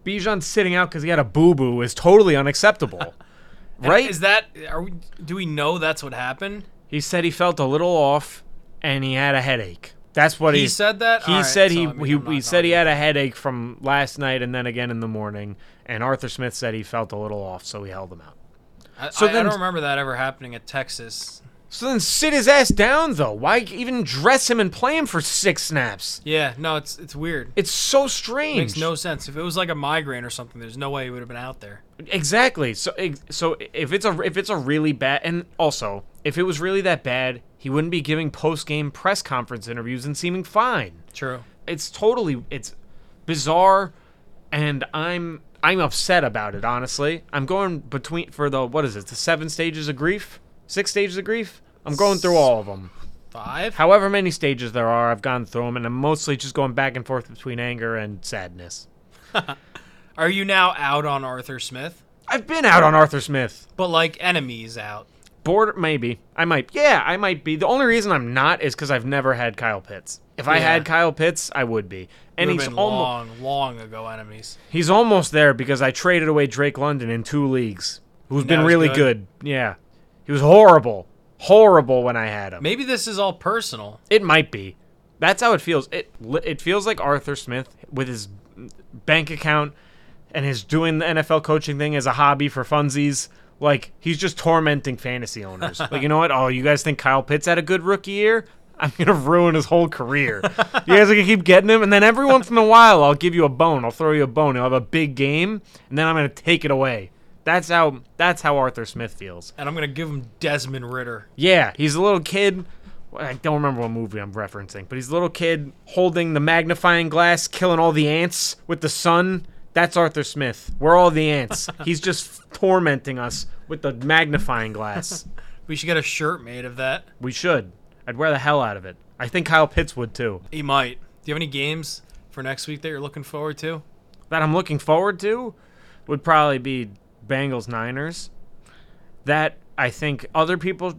Bijan sitting out because he had a boo boo is totally unacceptable, right? Is that? Are we? Do we know that's what happened? He said he felt a little off and he had a headache. That's what He he said that? He Alright, said so, he I mean, he, he said he had a headache from last night and then again in the morning. And Arthur Smith said he felt a little off, so he held him out. I, So I, then- I don't remember that ever happening at Texas. So then sit his ass down though. Why even dress him and play him for six snaps? Yeah, no, it's it's weird. It's so strange. Makes no sense. If it was like a migraine or something, there's no way he would have been out there. Exactly. So so if it's a if it's a really bad and also If it was really that bad, he wouldn't be giving post game press conference interviews and seeming fine. True. It's totally it's bizarre and I'm I'm upset about it, honestly. I'm going between for the what is it? The seven stages of grief? Six stages of grief? I'm going through all of them. Five. However many stages there are, I've gone through them and I'm mostly just going back and forth between anger and sadness. Are you now out on Arthur Smith? I've been out on Arthur Smith. But like enemies out. Border, maybe. I might. Yeah, I might be. The only reason I'm not is because I've never had Kyle Pitts. If I had Kyle Pitts, I would be. And Would've he's almost long, long ago enemies. he's almost there because I traded away Drake London in two leagues, who's been really good? good. Yeah, he was horrible, horrible when I had him. Maybe this is all personal. It might be. That's how it feels. It it feels like Arthur Smith with his bank account and his doing the NFL coaching thing as a hobby for funsies. Like he's just tormenting fantasy owners. like you know what? Oh, you guys think Kyle Pitts had a good rookie year? I'm gonna ruin his whole career. you guys are gonna keep getting him, and then every once in a while, I'll give you a bone. I'll throw you a bone. He'll have a big game, and then I'm gonna take it away. That's how. That's how Arthur Smith feels. And I'm gonna give him Desmond Ridder. Yeah, he's a little kid. I don't remember what movie I'm referencing, but he's a little kid holding the magnifying glass, killing all the ants with the sun. That's Arthur Smith. We're all the ants. he's just tormenting us with the magnifying glass. We should get a shirt made of that. we should. I'd wear the hell out of it. I think Kyle Pitts would too. He might. Do you have any games for next week that you're looking forward to? That I'm looking forward to would probably be Bengals Niners. That I think other people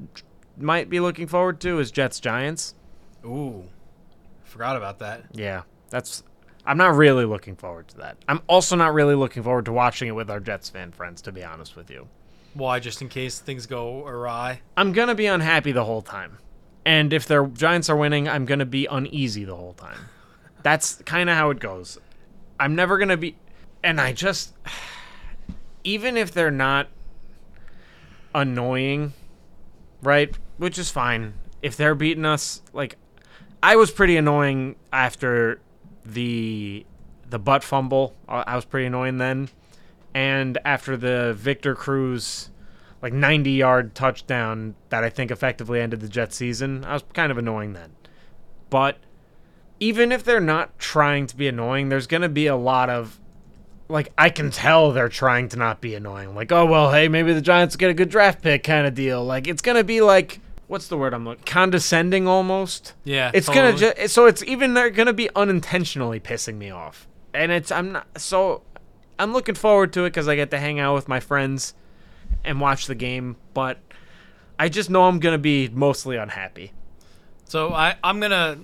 might be looking forward to is Jets Giants. Ooh, forgot about that. Yeah, that's. I'm not really looking forward to that. I'm also not really looking forward to watching it with our Jets fan friends, to be honest with you. Why? Just in case things go awry. I'm gonna be unhappy the whole time, and if their Giants are winning, I'm gonna be uneasy the whole time. That's kind of how it goes. I'm never gonna be, and I just, even if they're not annoying, right? Which is fine. If they're beating us, like, I was pretty annoying after the the butt fumble. I was pretty annoying then, and after the Victor Cruz like 90 yard touchdown that I think effectively ended the Jets season, I was kind of annoying then. But even if they're not trying to be annoying, there's going to be a lot of like I can tell they're trying to not be annoying. Like, oh well, hey, maybe the Giants get a good draft pick kind of deal. Like it's going to be like what's the word I'm looking condescending almost. Yeah, It's totally. gonna just so it's even they're gonna be unintentionally pissing me off, and it's I'm not so I'm looking forward to it because I get to hang out with my friends and watch the game, but I just know I'm gonna be mostly unhappy. So I, I'm gonna,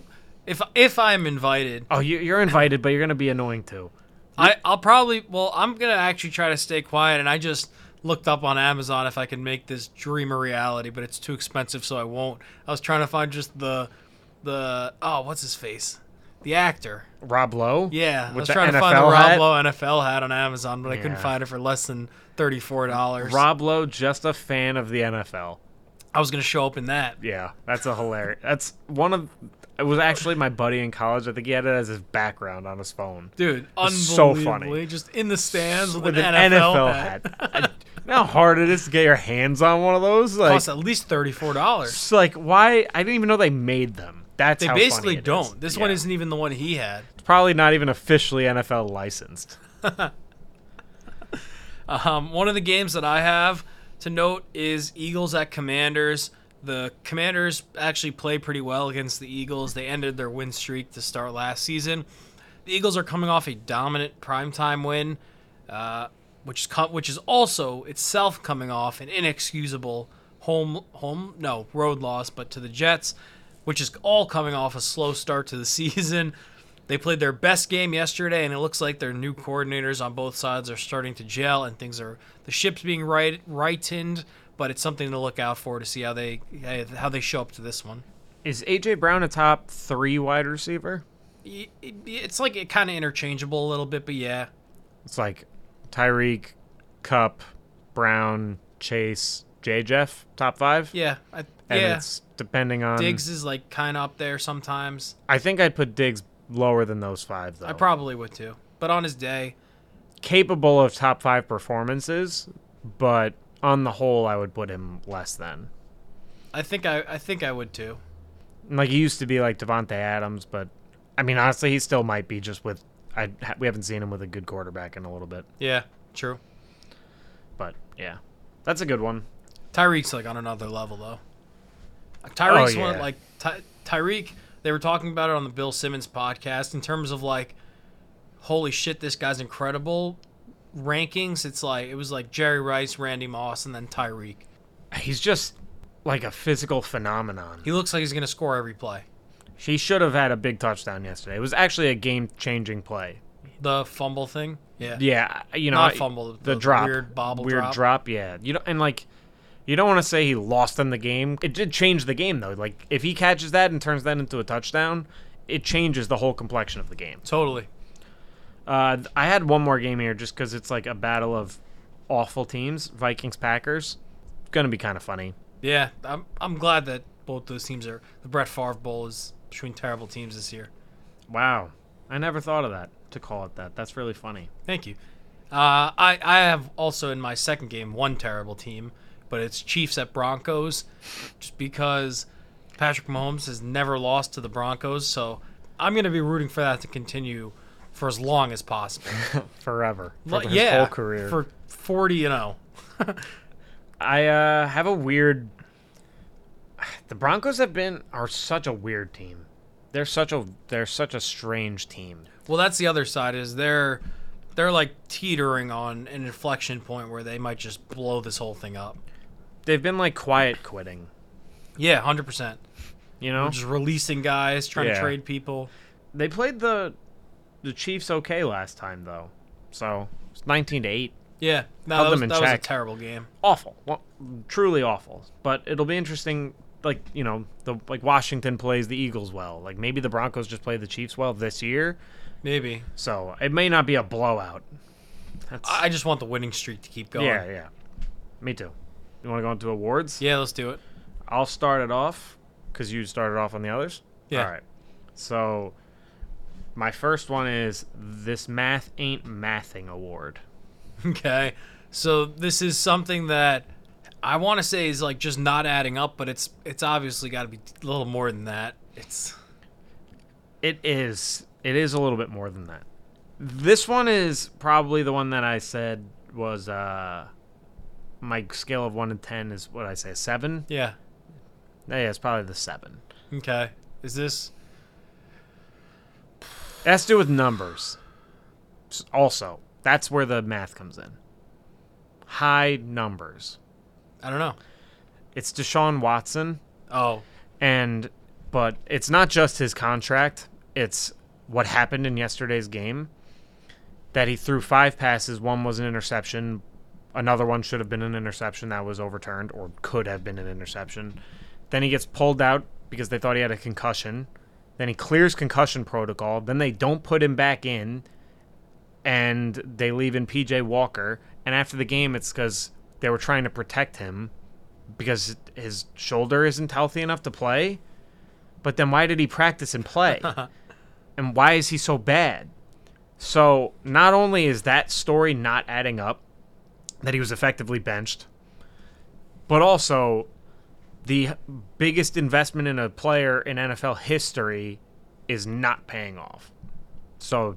if if I'm invited, Oh, you, you're invited, but you're gonna be annoying too. I I'll probably well I'm gonna actually try to stay quiet. And I just looked up on Amazon if I can make this dream a reality, but it's too expensive, so I won't. I was trying to find just the the oh what's his face, the actor. Rob Lowe. Yeah, I was trying to find the Rob hat? Lowe NFL hat on Amazon, but I couldn't Yeah. find it for less than thirty four dollars. Rob Lowe, just a fan of the NFL. I was gonna show up in that. Yeah, that's a hilarious. That's one of. It was actually my buddy in college. I think he had it as his background on his phone. Dude, It's so unbelievably, funny. just in the stands with, an, NFL, hat. I- you know how hard it is to get your hands on one of those? Like, Costs at least thirty four dollars. It's like why I didn't even know they made them. That's They basically don't. This one isn't even the one he had. It's probably not even officially NFL licensed. Um, one of the games that I have to note is Eagles at Commanders. The Commanders actually play pretty well against the Eagles. They ended their win streak to start last season. The Eagles are coming off a dominant primetime win, uh, which is co- which is also itself coming off an inexcusable home home no road loss, but to the Jets, which is all coming off a slow start to the season. They played their best game yesterday, and it looks like their new coordinators on both sides are starting to gel, and things are the ship's being right rightened. But it's something to look out for to see how they how they show up to this one. Is AJ Brown a top three wide receiver? It's like it kind of interchangeable a little bit, but yeah, It's like Tyreek, Kupp, Brown, Chase, J Jeff, top five. yeah, I, And yeah. it's depending on Diggs is like kind of up there sometimes. I think I'd put Diggs lower than those five though. I probably would too, but on his day, capable of top five performances, but on the whole I would put him less than. I think I I think I would too. Like he used to be like Davante Adams, but I mean honestly, he still might be just with. I we haven't seen him with a good quarterback in a little bit, Yeah, true. but yeah, that's a good one. Tyreek's like on another level though. Tyreek's Oh, one yeah. like Ty- Tyreek. They were talking about it on the Bill Simmons podcast in terms of like, holy shit, this guy's incredible. Rankings. It's like it was like Jerry Rice, Randy Moss, and then Tyreek. He's just like a physical phenomenon. He looks like he's gonna score every play. He should have had a big touchdown yesterday. It was actually a game-changing play. The fumble thing. Yeah. Yeah, you know, Not fumble, the, the- the drop, weird bobble weird drop. drop. Yeah, you know, and like, you don't want to say he lost them the game. It did change the game though. Like, if he catches that and turns that into a touchdown, it changes the whole complexion of the game. Totally. Uh, I had one more game here just because it's like a battle of awful teams. Vikings Packers. It's Gonna be kind of funny. Yeah. I'm I'm glad that both those teams are. The Brett Favre Bowl is between terrible teams this year. Wow, I never thought of that to call it that. That's really funny. Thank you. Uh, I I have also in my second game one terrible team, but it's Chiefs at Broncos, just because Patrick Mahomes has never lost to the Broncos, so I'm gonna be rooting for that to continue for as long as possible. Forever. For his yeah, whole career. for 40 and oh. 0. I uh, have a weird. The Broncos have been are such a weird team. They're such a they're such a strange team. Well, that's the other side is they're they're like teetering on an inflection point where they might just blow this whole thing up. They've been like quiet quitting. Yeah, hundred percent. You know, Just releasing guys, trying Yeah. to trade people. they played the the Chiefs okay last time though, so it's nineteen to eight. Yeah, no, Held that, was, that was a terrible game. Awful, well, truly awful. But it'll be interesting. Like you know, the like Washington plays the Eagles well. Like maybe the Broncos just play the Chiefs well this year. Maybe. So it may not be a blowout. That's, I just want the winning streak to keep going. yeah, yeah. Me too. You want to go into awards? Yeah, let's do it. I'll start it off because you started off on the others. Yeah. All right. So my first one is this math ain't mathing award. Okay. So this is something that I want to say is like just not adding up, but it's it's obviously got to be a little more than that. It's It is. It is a little bit more than that. This one is probably the one that I said was uh my scale of one to ten is what I say seven. yeah. Yeah, it's probably the seven. Okay. Is this That's to do with numbers. Also, that's where the math comes in. High numbers. I don't know. It's Deshaun Watson, Oh, and but it's not just his contract. It's what happened in yesterday's game. That he threw five passes. One was an interception. Another one should have been an interception that was overturned, or could have been an interception. Then he gets pulled out because they thought he had a concussion. Then he clears concussion protocol. Then they don't put him back in, and they leave in PJ Walker. And after the game, it's because they were trying to protect him because his shoulder isn't healthy enough to play. But then why did he practice and play? and why is he so bad? So not only is that story not adding up, that he was effectively benched, but also the biggest investment in a player in NFL history is not paying off. So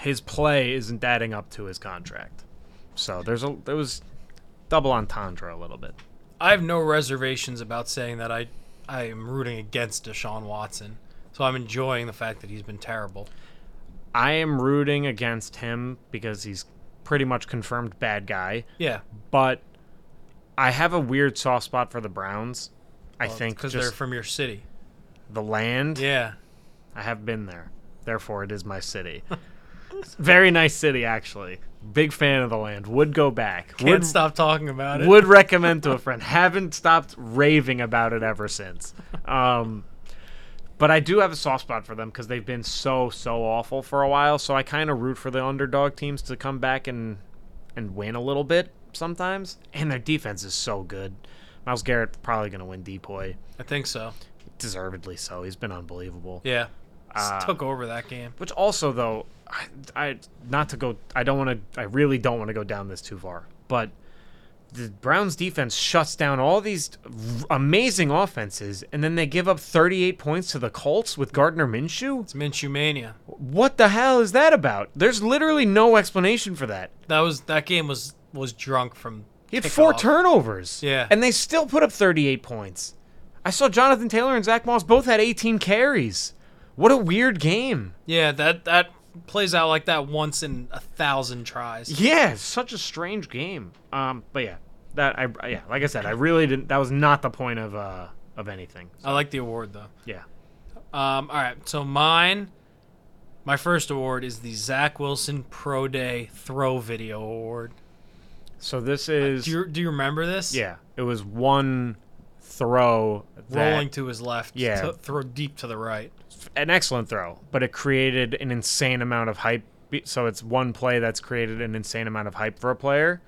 his play isn't adding up to his contract. So there's a there was double entendre a little bit. I have no reservations about saying that I I am rooting against Deshaun Watson. So I'm enjoying the fact that he's been terrible. I am rooting against him because he's pretty much confirmed bad guy, Yeah, but I have a weird soft spot for the Browns. I think because they're from your city. the land. Yeah, I have been there. Therefore, it is my city. Very nice city, actually. Big fan of the land. Would go back. can't would stop talking about it. would recommend to a friend. Haven't stopped raving about it ever since. Um, but I do have a soft spot for them because they've been so so awful for a while. So I kind of root for the underdog teams to come back and and win a little bit sometimes. And their defense is so good. Myles Garrett probably going to win Depoy, I think so. deservedly so. He's been unbelievable. Yeah, Uh, took over that game. Which also though, I, I not to go. I don't want to. I really don't want to go down this too far. But the Browns defense shuts down all these r- amazing offenses, and then they give up 38 points to the Colts with Gardner Minshew. It's Minshew mania. What the hell is that about? There's literally no explanation for that. That was that game was was drunk from. He had four kickoff. turnovers. Yeah. And they still put up 38 points. I saw Jonathan Taylor and Zach Moss both had 18 carries. What a weird game. Yeah, that that plays out like that once in a thousand tries. Yeah, it's such a strange game. Um, but yeah, that I yeah, like I said, I really didn't. That was not the point of uh of anything. I like the award though. Yeah. Um, all right, so mine, my first award is the Zach Wilson Pro Day Throw Video Award. So this is Do you do you remember this? yeah, it was one throw that, rolling to his left. Yeah. to throw deep to the right. An excellent throw, but it created an insane amount of hype. So it's one play that's created an insane amount of hype for a player.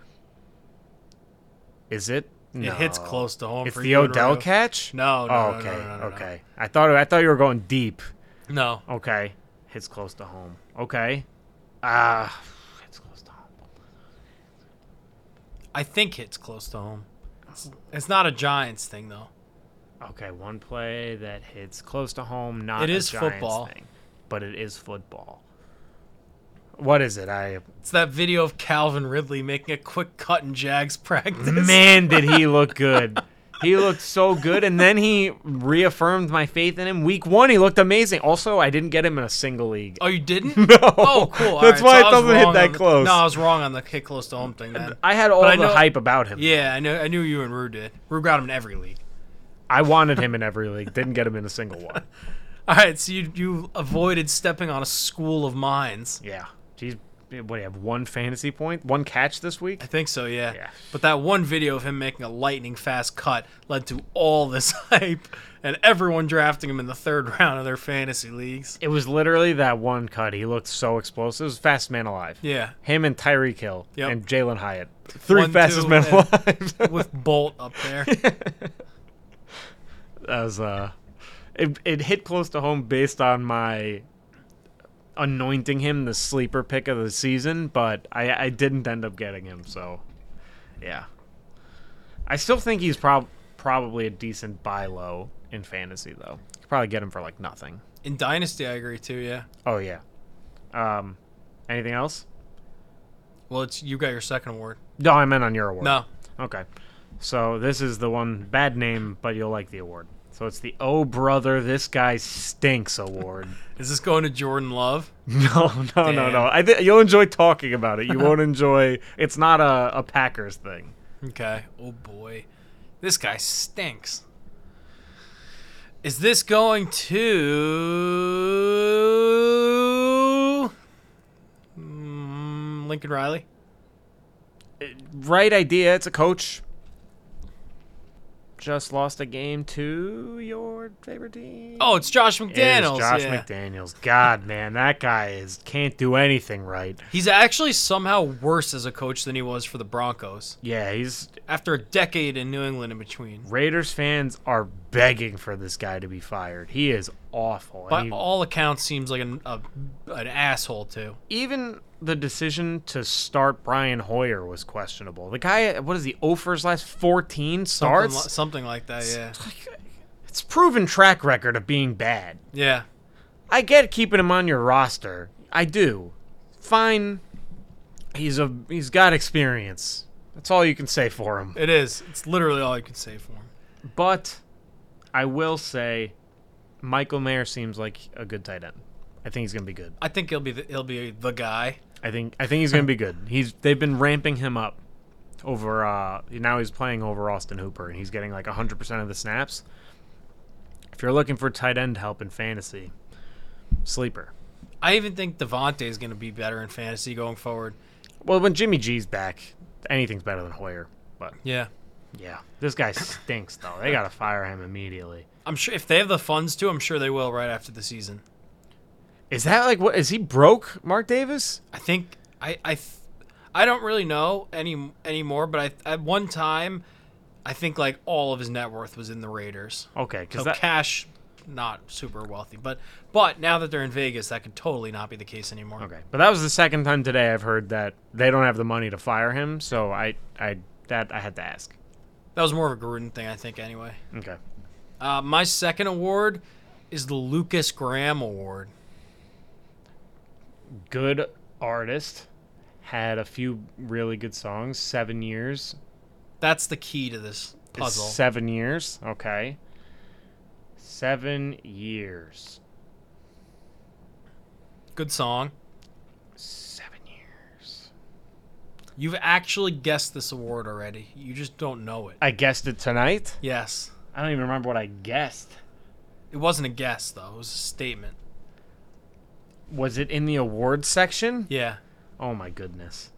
Is it? It hits close to home It's for the Odell catch. No, no, Oh, okay, no, no, no, no, okay. I thought I thought you were going deep. No, Okay, hits close to home. Okay, ah, hits close to home. I think it's close to home. It's, it's not a Giants thing though. Okay, one play that hits close to home. Not It is football. thing, but it is football. What is it? I It's that video of Calvin Ridley making a quick cut in Jags practice. man, did he look good? He looked so good, and then he reaffirmed my faith in him. Week one, he looked amazing. Also, I didn't get him in a single league. Oh, you didn't? No. Oh, cool. All That's right, why so it doesn't hit that the- close. No, I was wrong on the hit close to home thing then. I had all I the know- hype about him. Yeah, I know. I knew you and Rue did. Rue got him in every league. I wanted him in every league. Didn't get him in a single one. All right, so you you avoided stepping on a school of mines. Yeah. Geez, what do you have? One fantasy point? One catch this week? I think so, yeah. Yeah. But that one video of him making a lightning fast cut led to all this hype and everyone drafting him in the third round of their fantasy leagues. It was literally that one cut. He looked so explosive. It was fast man alive. Yeah, Him and Tyreek Hill Yep. and Jalin Hyatt. Three One, fastest two, men alive. with Bolt up there. Was uh it, it hit close to home based on my anointing him the sleeper pick of the season, but I I didn't end up getting him, so yeah. I still think he's prob- probably a decent buy low in fantasy though. You could probably get him for like nothing. In Dynasty, I agree too, yeah. Oh yeah. Um anything else? Well, it's you got your second award. No, I meant on your award. No. Okay. So this is the one bad name, but you'll like the award. So it's the Oh Brother, This Guy Stinks award. Is this going to Jordan Love? No, no, no, Damn. no. I th- you'll enjoy talking about it. You won't enjoy. It's not a, a Packers thing. Okay. Oh boy. This guy stinks. Is this going to Mm, Lincoln Riley? Right idea. It's a coach. Just lost a game to your favorite team. Oh, it's Josh It McDaniels. Josh yeah. McDaniels. God, man, that guy is can't do anything right. He's actually somehow worse as a coach than he was for the Broncos. Yeah, he's After a decade in New England in between. Raiders fans are begging for this guy to be fired. He is awful. By he- all accounts, seems like an, a, an asshole too. even the decision to start Brian Hoyer was questionable. The guy, what is he, oh Ofer's last 14 Something, starts? li- something like that, yeah. it's proven track record of being bad. Yeah. I get keeping him on your roster. I do. Fine. He's a he's got experience. That's all you can say for him. It is. It's literally all you can say for him. But I will say Michael Mayer seems like a good tight end. I think he's going to be good. I think he'll be the, he'll be the guy. I think I think he's going to be good. He's they've been ramping him up over uh now he's playing over Austin Hooper and he's getting like 100% of the snaps. If you're looking for tight end help in fantasy, sleeper. I even think Davante is going to be better in fantasy going forward. Well, when Jimmy G's back, anything's better than Hoyer. But Yeah. yeah, this guy stinks though. They got to fire him immediately. I'm sure if they have the funds to, I'm sure they will right after the season. Is that like what is he broke, Mark Davis? I think I I I don't really know any anymore, but I at one time I think like all of his net worth was in the Raiders. Okay, cuz So that cash not super wealthy, but but now that they're in Vegas, that could totally not be the case anymore. Okay, but that was the second time today I've heard that they don't have the money to fire him. So I, I, that I had to ask. That was more of a Gruden thing, I think. Anyway, Okay. uh, my second award is the Lukas Graham Award. Good artist. Had a few really good songs. Seven years. That's the key to this is puzzle. Seven years. Okay. Seven years. Good song. Seven years. You've actually guessed this award already. You just don't know it. I guessed it tonight. Yes. I don't even remember what I guessed. It wasn't a guess though. It was a statement. Was it in the awards section? Yeah. Oh my goodness.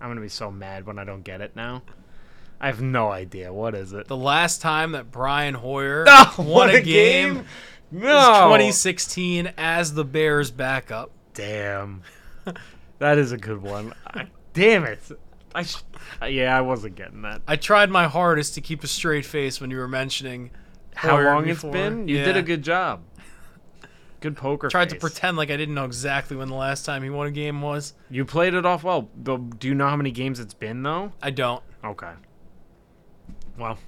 I'm gonna be so mad when I don't get it now. I have no idea. What is it? The last time that Brian Hoyer Oh, won a game, No. was 2016 as the Bears backup. Damn. that is a good one. I, damn it. I sh- uh, yeah, I wasn't getting that. I tried my hardest to keep a straight face when you were mentioning How long it's been? You did a good job. Good poker. Tried to pretend like I didn't know exactly when the last time he won a game was. You played it off well. Do you know how many games it's been though? I don't. Okay. Well.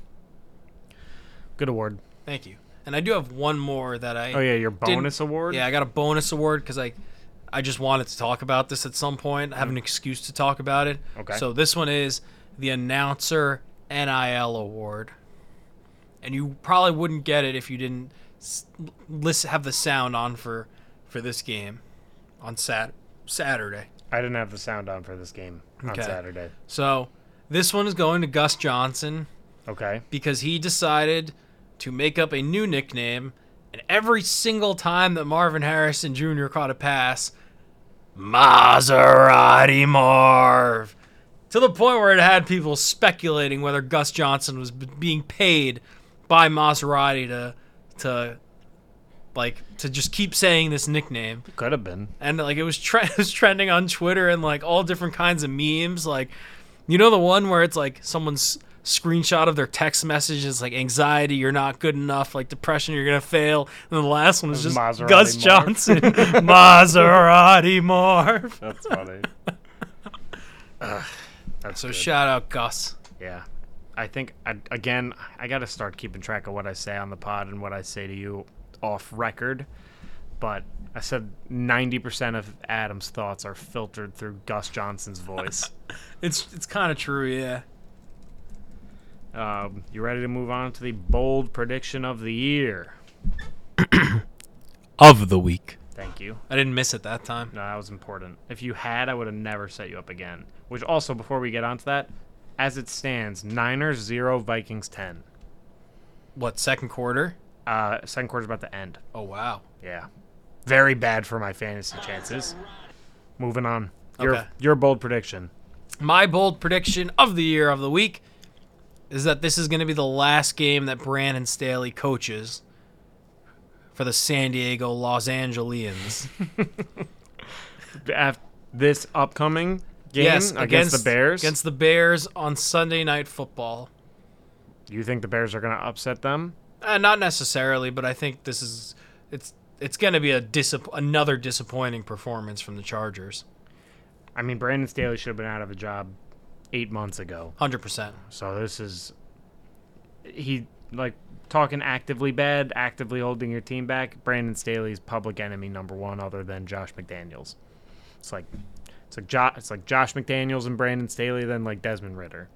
Good award. Thank you. And I do have one more that I Oh yeah, your bonus award. Yeah, I got a bonus award because I, I just wanted to talk about this at some point. I have an mm. excuse to talk about it. Okay. So this one is the announcer NIL award, and you probably wouldn't get it if you didn't listen have the sound on for for this game on sat Saturday. I didn't have the sound on for this game on Okay. Saturday. So this one is going to Gus Johnson Okay. because he decided to make up a new nickname, and every single time that Marvin Harrison Jr. caught a pass, Maserati Marv, to the point where it had people speculating whether Gus Johnson was b- being paid by Maserati to to like to just keep saying this nickname Could have been. and like it was, tre- it was trending on Twitter and like all different kinds of memes. Like, you know the one where it's like someone's screenshot of their text message is like anxiety, you're not good enough, like depression, you're gonna fail. And the last one is just Maserati Gus Marv. Johnson, Maserati Marv. That's funny. That's So good. shout out Gus. Yeah. I think, I, again, I got to start keeping track of what I say on the pod and what I say to you off record. But I said 90% of Adam's thoughts are filtered through Gus Johnson's voice. It's it's kind of true, yeah. um, you ready to move on to the bold prediction of the year? Of the week. Thank you. I didn't miss it that time. No, that was important. If you had, I would have never set you up again. Which also, before we get onto that, as it stands, Niners 0, Vikings 10. What second quarter? Uh, second quarter's about to end. Oh wow. Yeah. Very bad for my fantasy chances. Moving on. Your Okay. your bold prediction. My bold prediction of the year of the week is that this is going to be the last game that Brandon Staley coaches for the San Diego Los Angelians. This upcoming game yes, against, the Bears, Against the Bears on Sunday Night Football. you think the Bears are going to upset them? Uh, not necessarily, but I think this is it's it's going to be a disapp- another disappointing performance from the Chargers. I mean, Brandon Staley should have been out of a job eight months ago. 100%. So this is he like talking actively bad, actively holding your team back. Brandon Staley's public enemy number one, other than Josh McDaniels. It's like it's like jo- it's like Josh McDaniels and Brandon Staley, then like Desmond Ritter.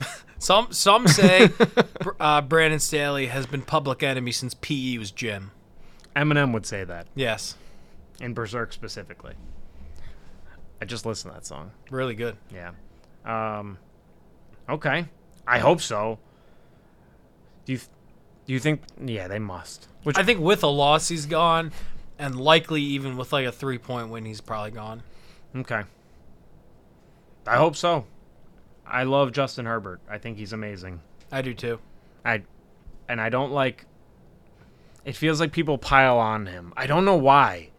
Some some say uh, Brandon Staley has been public enemy since PE was Jim. Eminem would say that Yes, in Berzerk specifically. I just listened to that song. really good. Yeah. Um. Okay. I hope so. Do you do you think? Yeah, they must. Which I think with a loss he's gone, and likely even with like a three point win he's probably gone. Okay. I hope so. I love Justin Herbert. I think he's amazing. I do too. I and I don't like it feels like people pile on him. I don't know why.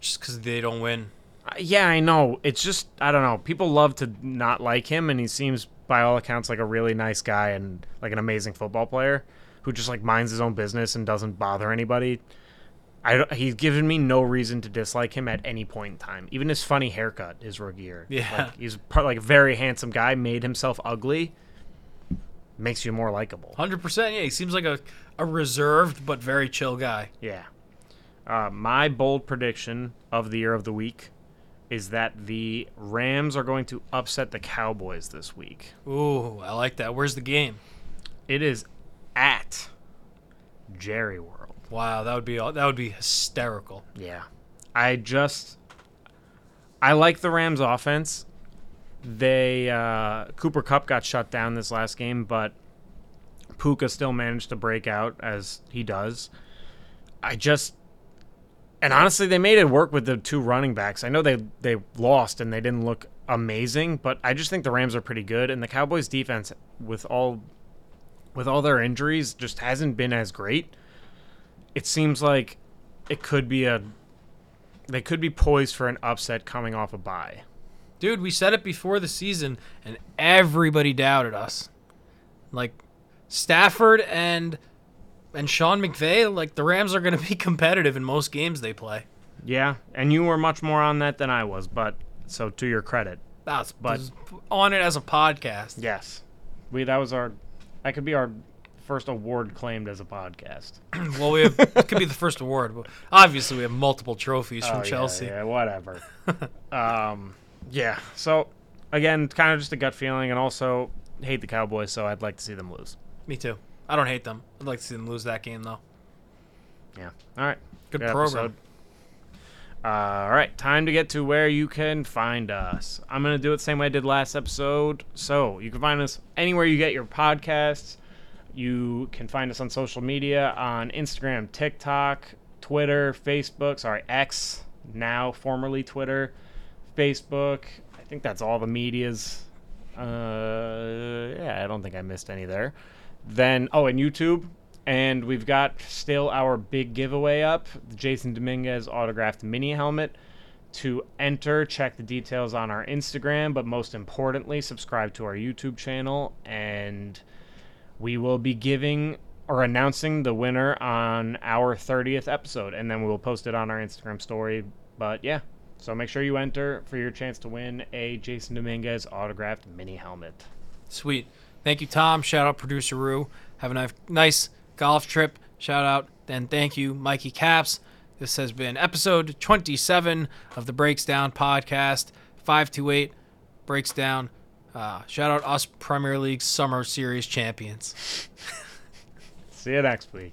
Just because they don't win. Uh, Yeah, I know. It's just I don't know. People love to not like him and he seems by all accounts like a really nice guy and like an amazing football player who just like minds his own business and doesn't bother anybody. I don't, he's given me no reason to dislike him at any point in time. Even his funny haircut is rookie year. Yeah. Like, he's part, like a very handsome guy, made himself ugly, makes you more likable. Hundred percent. Yeah, he seems like a a reserved but very chill guy. Yeah. Uh, my bold prediction of the year of the week is that the Rams are going to upset the Cowboys this week. Ooh, I like that. Where's the game? It is at Jerry World. Wow, that would be that would be hysterical. Yeah. I just I like the Rams offense. They uh Cooper Kupp got shut down this last game, but Puka still managed to break out as he does. I just and honestly they made it work with the two running backs. I know they they lost and they didn't look amazing, but I just think the Rams are pretty good and the Cowboys defense with all with all their injuries just hasn't been as great. It seems like it could be a they could be poised for an upset coming off a bye. Dude, we said it before the season and everybody doubted us. Like Stafford and and Sean McVay, like the Rams are going to be competitive in most games they play. Yeah, and you were much more on that than I was, but so to your credit. That's but on it as a podcast. Yes. We that was our that could be our first award claimed as a podcast. well, we have it could be the first award. But obviously, we have multiple trophies from Oh, Chelsea. Yeah, yeah whatever. um, yeah. So again, kind of just a gut feeling, and also hate the Cowboys, so I'd like to see them lose. Me too. I don't hate them. I'd like to see them lose that game though. Yeah. All right. Good Good program. episode. Uh, all right, time to get to where you can find us. I'm going to do it the same way I did last episode. So you can find us anywhere you get your podcasts. You can find us on social media on Instagram, TikTok, Twitter, Facebook, sorry, X, now formerly Twitter, Facebook. I think that's all the medias. Uh, yeah, I don't think I missed any there. Then, oh, and YouTube. And we've got still our big giveaway up the Jasson Dominguez autographed mini helmet. To enter, check the details on our Instagram, but most importantly, subscribe to our YouTube channel. And we will be giving or announcing the winner on our 30th episode. And then we will post it on our Instagram story. But yeah, so make sure you enter for your chance to win a Jasson Dominguez autographed mini helmet. Sweet. Thank you, Tom. Shout out producer Rue. Have a nice, golf trip. Shout out and thank you, Mikey Caps. This has been episode 27 of the Breaks Down podcast. 528 Breaks Down. Uh, shout out us Premier League Summer Series champions. See you next week.